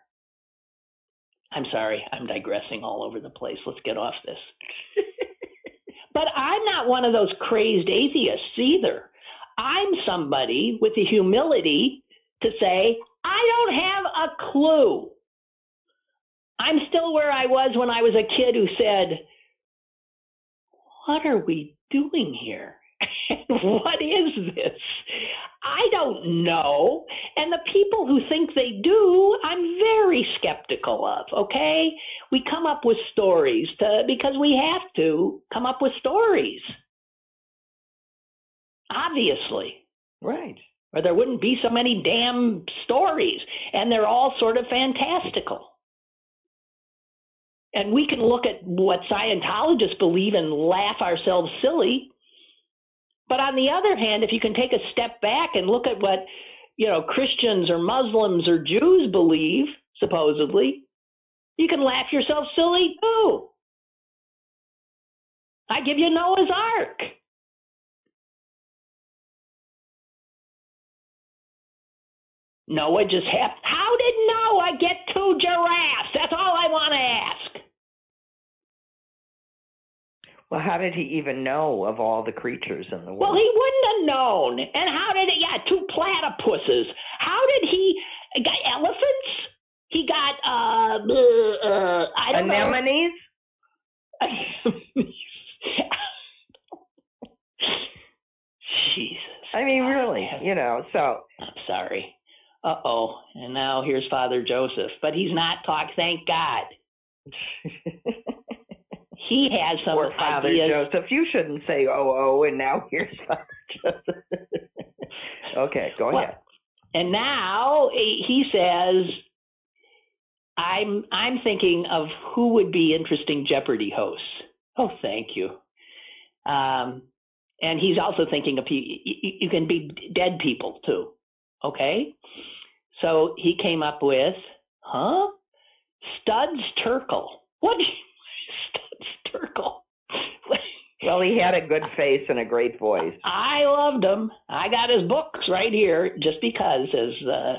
Speaker 2: I'm sorry, I'm digressing all over the place. Let's get off this. (laughs) but I'm not one of those crazed atheists either. I'm somebody with the humility to say, I don't have a clue. I'm still where I was when I was a kid who said, What are we doing here? (laughs) what is this? I don't know. And the people who think they do, I'm very skeptical of, okay? We come up with stories to, because we have to come up with stories. Obviously.
Speaker 3: Right.
Speaker 2: Or there wouldn't be so many damn stories. And they're all sort of fantastical. And we can look at what Scientologists believe and laugh ourselves silly. But on the other hand, if you can take a step back and look at what, you know, Christians or Muslims or Jews believe, supposedly, you can laugh yourself silly too. I give you Noah's Ark. Noah just happened. How did Noah get two giraffes? That's all I want to ask.
Speaker 3: Well, how did he even know of all the creatures in the world?
Speaker 2: Well, he wouldn't have known. And how did he? Yeah, two platypuses. How did he? Got elephants? He got uh, uh I don't
Speaker 3: Anemones?
Speaker 2: know. (laughs) Jesus.
Speaker 3: I mean, really, you know. So
Speaker 2: I'm sorry. Uh oh. And now here's Father Joseph, but he's not talk. Thank God. (laughs) he has some
Speaker 3: Poor Father
Speaker 2: ideas.
Speaker 3: Joseph. You shouldn't say oh oh, and now here's (laughs) Father Joseph. okay, go
Speaker 2: Well,
Speaker 3: ahead.
Speaker 2: And now he says, "I'm I'm thinking of who would be interesting Jeopardy hosts." Oh, thank you. Um, and he's also thinking of you, you can be dead people too. Okay, so he came up with, huh? Studs Terkel. What? (laughs) Studs Terkel.
Speaker 3: Well, he had a good face and a great voice.
Speaker 2: I loved him. I got his books right here just because as uh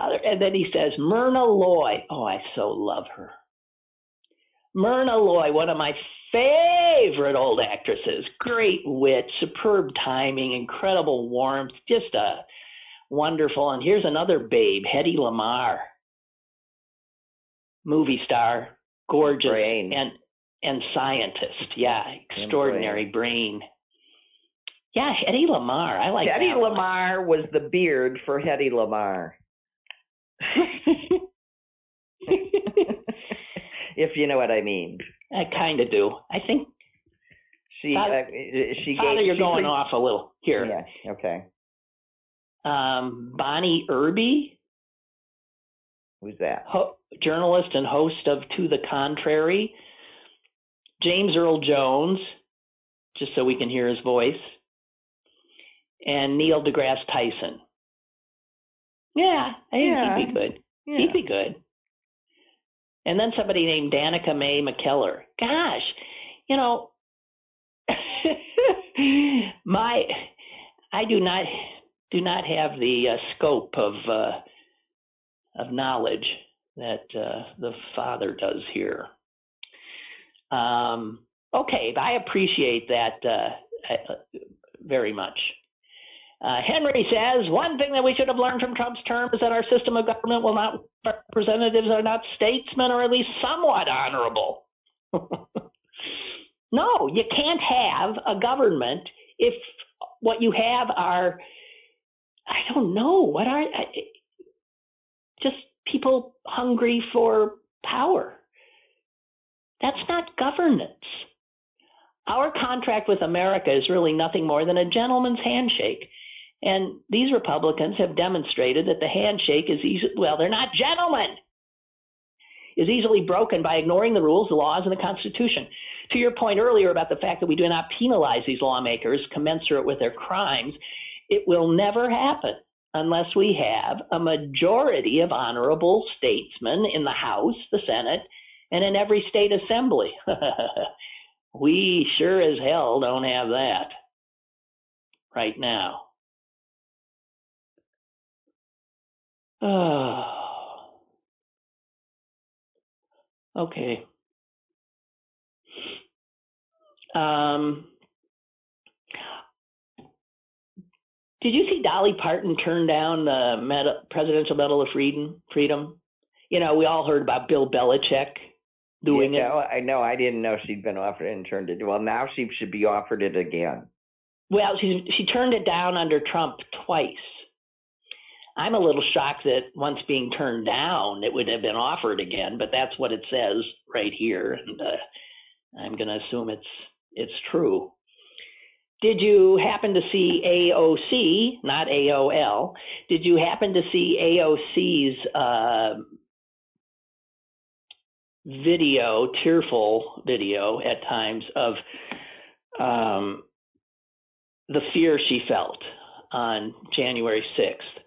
Speaker 2: other and then he says Myrna Loy. Oh, I so love her. Myrna Loy, one of my favorite old actresses. Great wit, superb timing, incredible warmth, just a wonderful. And here's another babe, Hedy Lamarr. Movie star, gorgeous
Speaker 3: Brain.
Speaker 2: and and scientist. Yeah, extraordinary brain. Yeah, Hedy Lamarr. I like
Speaker 3: Hedy
Speaker 2: that one.
Speaker 3: Lamar was the beard for Hedy Lamarr. (laughs) if you know what I mean.
Speaker 2: I kind of do. I think
Speaker 3: She
Speaker 2: Father-
Speaker 3: uh, she
Speaker 2: Father, you're
Speaker 3: she
Speaker 2: going
Speaker 3: pre-
Speaker 2: off a little here.
Speaker 3: Yeah, okay.
Speaker 2: Um, Bonnie Erbe,
Speaker 3: Who's that?
Speaker 2: ho- journalist and host of To the Contrary. James Earl Jones, just so we can hear his voice. And Neil deGrasse Tyson. Yeah, I think
Speaker 3: Yeah.
Speaker 2: he'd be good.
Speaker 3: Yeah.
Speaker 2: He'd be good. And then somebody named Danica Mae McKellar. Gosh, you know, (laughs) my I do not do not have the uh, scope of uh, of knowledge that uh, the father does here. Um, okay, I appreciate that uh, uh, very much. Uh, Henry says one thing that we should have learned from Trump's term is that our system of government will not representatives are not statesmen or at least somewhat honorable. (laughs) no, you can't have a government if what you have are I don't know what are just people hungry for power. That's not governance. Our contract with America is really nothing more than a gentleman's handshake. And these Republicans have demonstrated that the handshake is easy, well, they're not gentlemen, is easily broken by ignoring the rules, the laws, and the Constitution. To your point earlier about the fact that we do not penalize these lawmakers commensurate with their crimes, it will never happen unless we have a majority of honorable statesmen in the House, the Senate, and in every state assembly. (laughs) we sure as hell don't have that right now. Oh. (sighs) Okay. Um, did you see Dolly Parton turn down the Medal, Presidential Medal of Freedom? Freedom. You know, we all heard about Bill Belichick doing
Speaker 3: you
Speaker 2: it.
Speaker 3: know, I know. I didn't know she'd been offered it and turned it. Well, now she should be offered it again.
Speaker 2: Well, she she turned it down under Trump twice. I'm a little shocked that once being turned down, it would have been offered again, but that's what it says right here, and uh, I'm going to assume it's it's true. Did you happen to see AOC, not AOL? Did you happen to see AOC's uh, video, tearful video at times of um, the fear she felt on January 6th?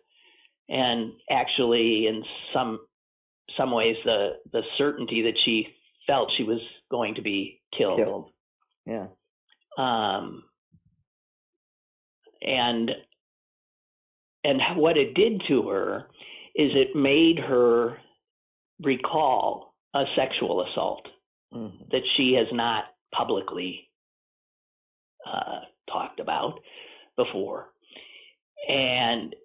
Speaker 2: and actually in some some ways the the certainty that she felt she was going to be killed.
Speaker 3: Killed. Yeah.
Speaker 2: Um, and and what it did to her is it made her recall a sexual assault
Speaker 3: Mm-hmm.
Speaker 2: that she has not publicly uh, talked about before, and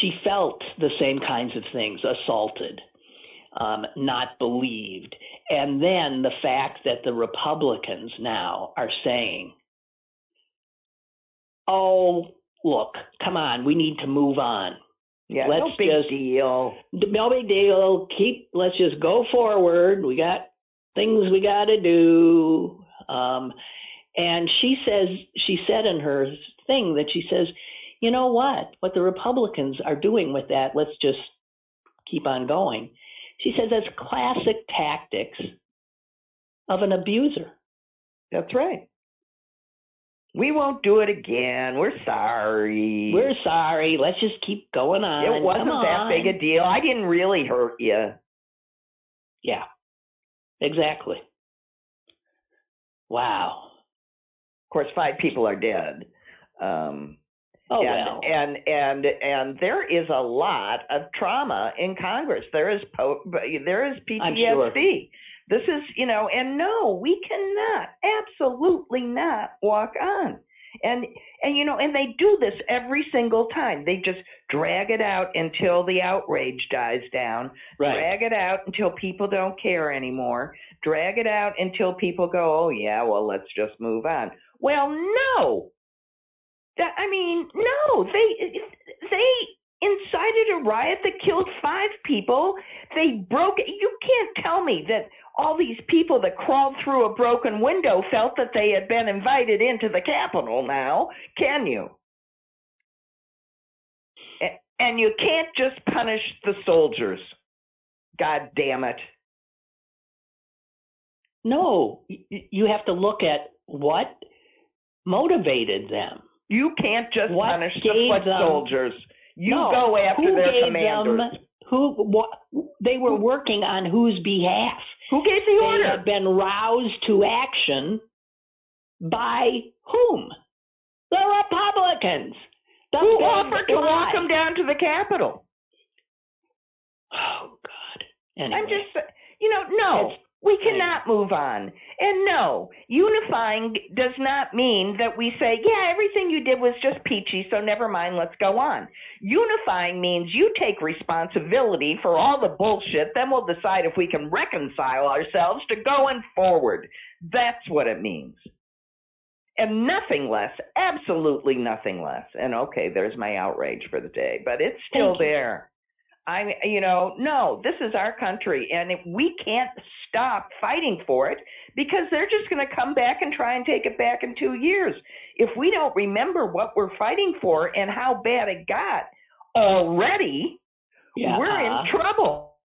Speaker 2: she felt the same kinds of things assaulted, um, not believed. And then the fact that the Republicans now are saying, oh, look, come on, we need to move on.
Speaker 3: Yeah.
Speaker 2: Let's
Speaker 3: no big
Speaker 2: just-
Speaker 3: deal.
Speaker 2: No big deal. Keep, let's just go forward. We got things we got to do. Um, and she says, she said in her thing that she says, you know what? What the Republicans are doing with that, let's just keep on going. She says that's classic tactics of an abuser.
Speaker 3: That's right. We won't do it again. We're sorry.
Speaker 2: We're sorry. Let's just keep going on.
Speaker 3: it wasn't
Speaker 2: Come
Speaker 3: that
Speaker 2: on.
Speaker 3: big a deal. I didn't really hurt you.
Speaker 2: Yeah, exactly. Wow.
Speaker 3: Of course, five people are dead. Um,
Speaker 2: Oh
Speaker 3: and,
Speaker 2: well.
Speaker 3: and and and there is a lot of trauma in Congress. There is po- there is PTSD. This is you know, and no, we cannot, absolutely not walk on. And and you know, and they do this every single time. They just drag it out until the outrage dies down.
Speaker 2: right.
Speaker 3: Drag it out until people don't care anymore. Drag it out until people go, "Oh yeah, well let's just move on." Well, no. That I mean, no. They they incited a riot that killed five people. They broke. You can't tell me that all these people that crawled through a broken window felt that they had been invited into the Capitol. Now, can you? And you can't just punish the soldiers. God damn it.
Speaker 2: No, you have to look at what motivated them.
Speaker 3: You can't just
Speaker 2: What
Speaker 3: punish the foot
Speaker 2: them-
Speaker 3: soldiers. You
Speaker 2: No,
Speaker 3: go after
Speaker 2: who
Speaker 3: their
Speaker 2: gave
Speaker 3: commanders.
Speaker 2: them who what they were working on whose behalf?
Speaker 3: Who gave the
Speaker 2: They
Speaker 3: order?
Speaker 2: have been roused to action by whom? The Republicans. The
Speaker 3: Who offered to walk them down to the Capitol?
Speaker 2: Oh God. Anyway,
Speaker 3: I'm just, you know, no, we cannot move on. And no, unifying does not mean that we say, yeah, everything you did was just peachy, so never mind, let's go on. Unifying means you take responsibility for all the bullshit, then we'll decide if we can reconcile ourselves to going forward. That's what it means. And nothing less, absolutely nothing less. And okay, there's my outrage for the day, but it's still there. I, you know, no, this is our country, and if we can't stop fighting for it because they're just going to come back and try and take it back in two years. If we don't remember what we're fighting for and how bad it got already,
Speaker 2: yeah,
Speaker 3: we're in uh-huh. trouble.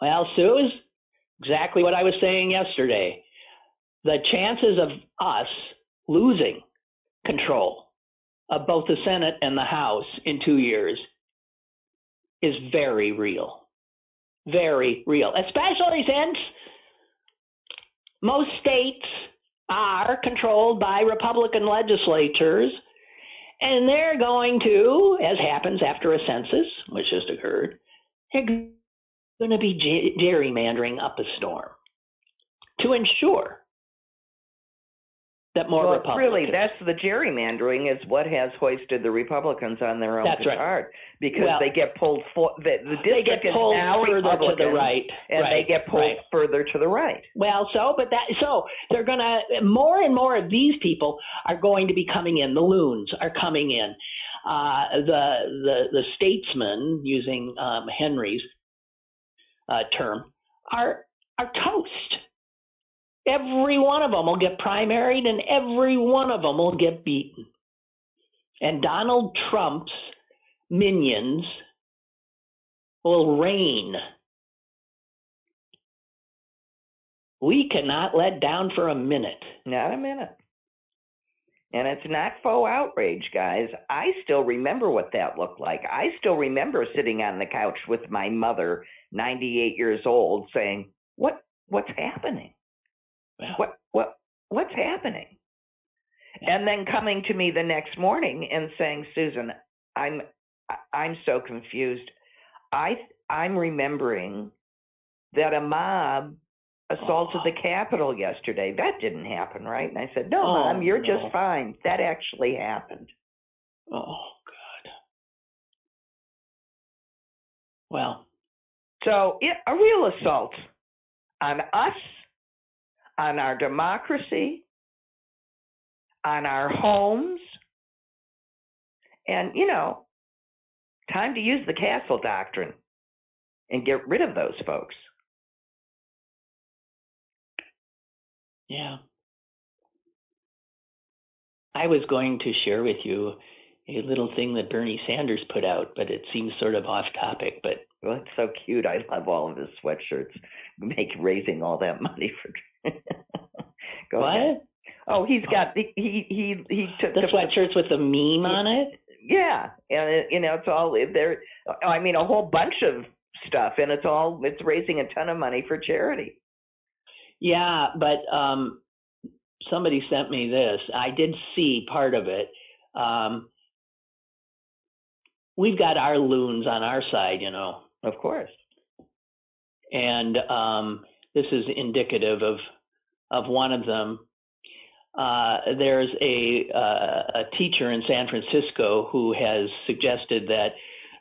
Speaker 2: Well, Sue, is exactly what I was saying yesterday. The chances of us losing control of both the Senate and the House in two years is very real. Very real. Especially since most states are controlled by Republican legislatures, and they're going to, as happens after a census, which just occurred, they're going to be gerrymandering up a storm to ensure that more
Speaker 3: Well,
Speaker 2: Republicans.
Speaker 3: really, that's the gerrymandering is what has hoisted the Republicans on their own
Speaker 2: That's right.
Speaker 3: because
Speaker 2: Well,
Speaker 3: they get pulled for the, the
Speaker 2: they
Speaker 3: district
Speaker 2: get
Speaker 3: is
Speaker 2: pulled further to the right,
Speaker 3: and
Speaker 2: right,
Speaker 3: they get pulled
Speaker 2: right.
Speaker 3: further to the right.
Speaker 2: Well, so, but that, so they're gonna, more and more of these people are going to be coming in. The loons are coming in. Uh, the, the, the statesmen, using, um, Henry's, uh, term, are, are toast. Every one of them will get primaried and every one of them will get beaten. And Donald Trump's minions will reign we cannot let down for a minute.
Speaker 3: Not a minute. And it's not faux outrage, guys. I still remember what that looked like. I still remember sitting on the couch with my mother, 98 years old, saying, "What what's happening? What what what's happening?" And then coming to me the next morning and saying, "Susan, I'm I'm so confused. I I'm remembering that a mob assaulted the Capitol yesterday. That didn't happen, right? And I said, No,
Speaker 2: Oh,
Speaker 3: Mom, you're
Speaker 2: no.
Speaker 3: just fine. That actually happened.
Speaker 2: Oh God. Well,
Speaker 3: So it, a real assault on us, on our democracy, on our homes, and you know, time to use the castle doctrine and get rid of those folks.
Speaker 2: yeah. I was going to share with you a little thing that Bernie Sanders put out, but it seems sort of off topic. But
Speaker 3: Well, it's so cute. I love all of his sweatshirts. Make raising all that money for. (laughs) Go ahead.
Speaker 2: what?
Speaker 3: Oh, he's got he he he, he took
Speaker 2: The
Speaker 3: the
Speaker 2: sweatshirts with the meme on it?
Speaker 3: Yeah, and it, you know it's all there. I mean, a whole bunch of stuff, and it's all it's raising a ton of money for charity.
Speaker 2: Yeah, but um, somebody sent me this. I did see part of it. Um, we've got our loons on our side, you know,
Speaker 3: Of course.
Speaker 2: and um, this is indicative of of one of them. Uh, there's a uh, a teacher in San Francisco who has suggested that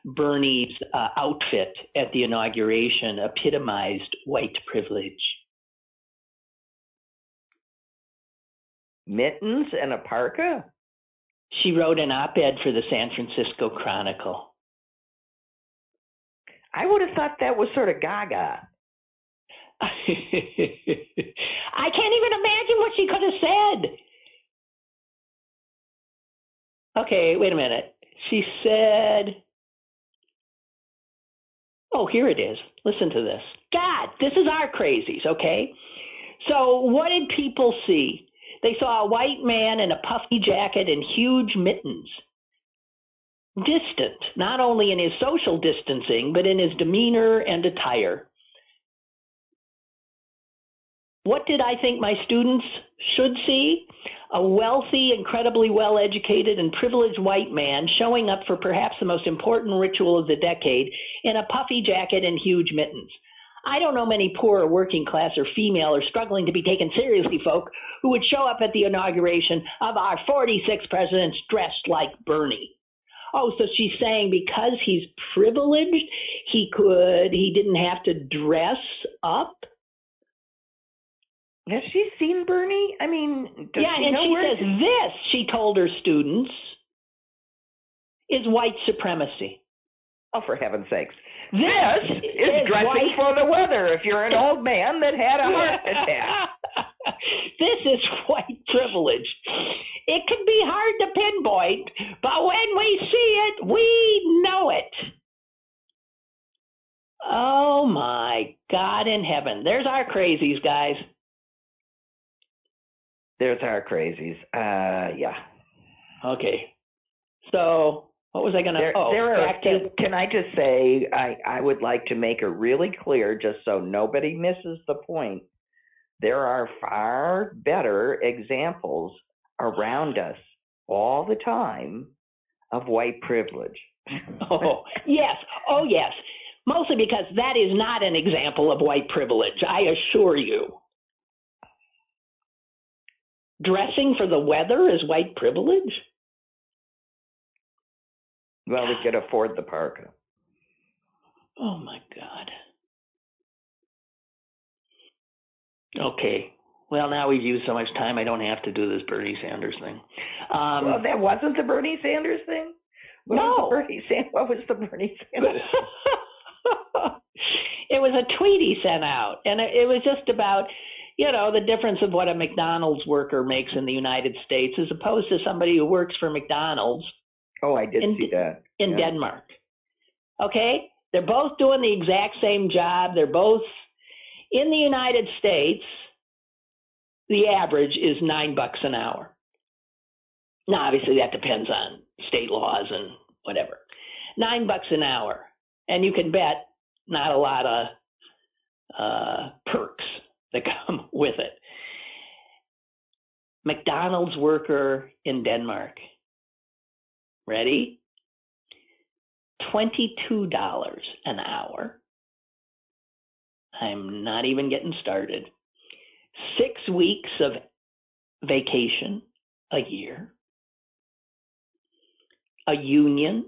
Speaker 2: Bernie's uh, outfit at the inauguration epitomized white privilege.
Speaker 3: Mittens and a parka.
Speaker 2: She wrote an op-ed for the San Francisco Chronicle.
Speaker 3: I would have thought that was sort of Gaga. (laughs)
Speaker 2: I can't even imagine what she could have said. Okay, wait a minute. She said, Oh, here it is. Listen to this. God, this is our crazies, okay? So, what did people see? They saw a white man in a puffy jacket and huge mittens. Distant, not only in his social distancing, but in his demeanor and attire. What did I think my students should see? A wealthy, incredibly well educated, and privileged white man showing up for perhaps the most important ritual of the decade in a puffy jacket and huge mittens. I don't know many poor or working class or female or struggling to be taken seriously folk who would show up at the inauguration of our 46 presidents dressed like Bernie. Oh, so she's saying because he's privileged, he could, he didn't have to dress up?
Speaker 3: Has she seen Bernie? I mean,
Speaker 2: yeah,
Speaker 3: she
Speaker 2: and she says this, she told her students, is white supremacy.
Speaker 3: Oh, for heaven's sakes. This is, is dressing white... for the weather if you're an old man that had a heart (laughs) attack.
Speaker 2: this is white privilege. It can be hard to pinpoint, but when we see it, we know it. Oh my God in heaven. There's our crazies, guys.
Speaker 3: There's our crazies. Uh, yeah.
Speaker 2: Okay. So what was I going to?
Speaker 3: There,
Speaker 2: oh,
Speaker 3: there are. To, can I just say I I would like to make it really clear, just so nobody misses the point. There are far better examples around us all the time of white privilege. (laughs)
Speaker 2: oh yes, oh yes. Mostly because that is not an example of white privilege. I assure you. Dressing for the weather is white privilege?
Speaker 3: Well, we could afford the parka.
Speaker 2: Oh my God. Okay. Well, now we've used so much time, I don't have to do this Bernie Sanders thing.
Speaker 3: Um, well, that wasn't the Bernie Sanders thing. What
Speaker 2: no.
Speaker 3: Was Bernie Sanders, what was the Bernie Sanders? (laughs)
Speaker 2: it was a tweet he sent out, and it, it was just about you know, the difference of what a McDonald's worker makes in the United States as opposed to somebody who works for McDonald's.
Speaker 3: Oh, I did
Speaker 2: in,
Speaker 3: see that.
Speaker 2: In
Speaker 3: yeah.
Speaker 2: Denmark. Okay? They're both doing the exact same job. They're both in the United States. The average is nine bucks an hour. Now, obviously, that depends on state laws and whatever. Nine bucks an hour. And you can bet not a lot of uh, perks that come (laughs) with it. McDonald's worker in Denmark. Ready? $22 an hour. I'm not even getting started. Six weeks of vacation a year. A union.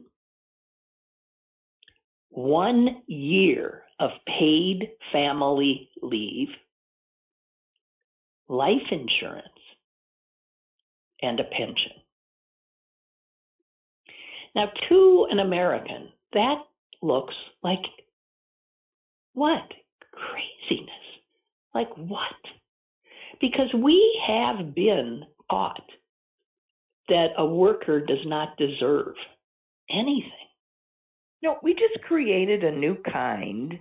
Speaker 2: One year of paid family leave life insurance, and a pension. Now, to an American, that looks like what? Craziness. Like what? Because we have been taught that a worker does not deserve anything.
Speaker 3: No, we just created a new kind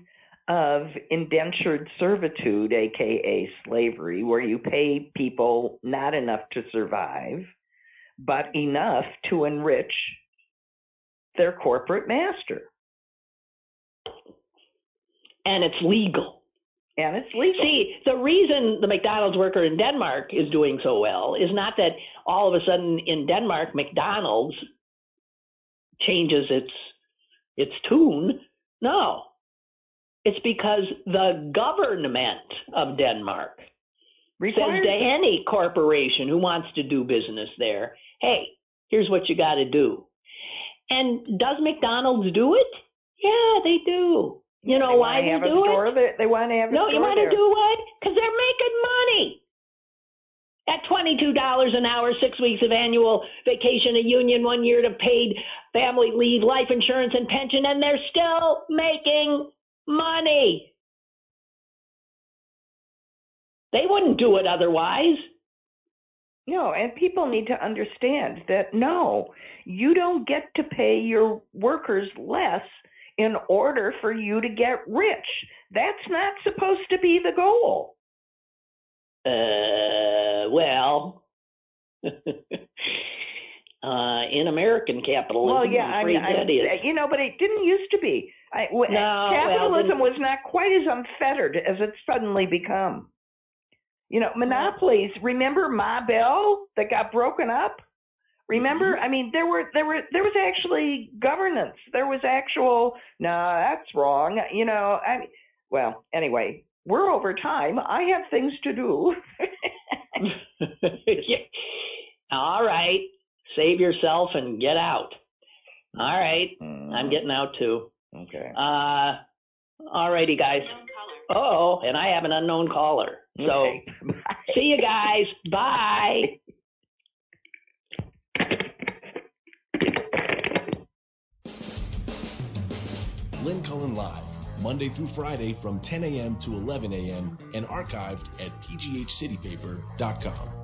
Speaker 3: of indentured servitude, aka slavery, where you pay people not enough to survive, but enough to enrich their corporate master.
Speaker 2: And it's legal.
Speaker 3: And it's legal.
Speaker 2: See, the reason the McDonald's worker in Denmark is doing so well is not that all of a sudden in Denmark McDonald's changes its its tune. No, it's because the government of Denmark Requires says to any corporation who wants to do business there, hey, here's what you got to do. And does McDonald's do it? Yeah, they do. You know
Speaker 3: they
Speaker 2: why they do
Speaker 3: it? They want to have a
Speaker 2: no, you want
Speaker 3: to
Speaker 2: do what? Because they're making money. At $22 an hour, six weeks of annual vacation, a union, one year to paid family leave, life insurance, and pension, and they're still making money. They wouldn't do it otherwise.
Speaker 3: No, and people need to understand that no, you don't get to pay your workers less in order for you to get rich. That's not supposed to be the goal.
Speaker 2: Uh, well, (laughs) uh, in American capitalism,
Speaker 3: Well, yeah, I mean, I, you know, but it didn't used to be. I, w-
Speaker 2: No,
Speaker 3: capitalism
Speaker 2: well,
Speaker 3: was not quite as unfettered as it's suddenly become. You know, monopolies. Remember Ma Bell that got broken up? Remember?
Speaker 2: Mm-hmm.
Speaker 3: I mean, there were there were there was actually governance. There was actual. No, that's wrong. You know, I mean, well, anyway, we're over time. I have things to do. (laughs) (laughs)
Speaker 2: Yeah. All right, save yourself and get out. All right, I'm getting out too.
Speaker 3: okay.
Speaker 2: Uh, all righty, guys. Oh, and I have an unknown caller. So
Speaker 3: Okay.
Speaker 2: see you guys. Bye. (laughs)
Speaker 1: Lynn Cullen Live, Monday through Friday from 10 a.m. to 11 a.m. and archived at pghcitypaper.com.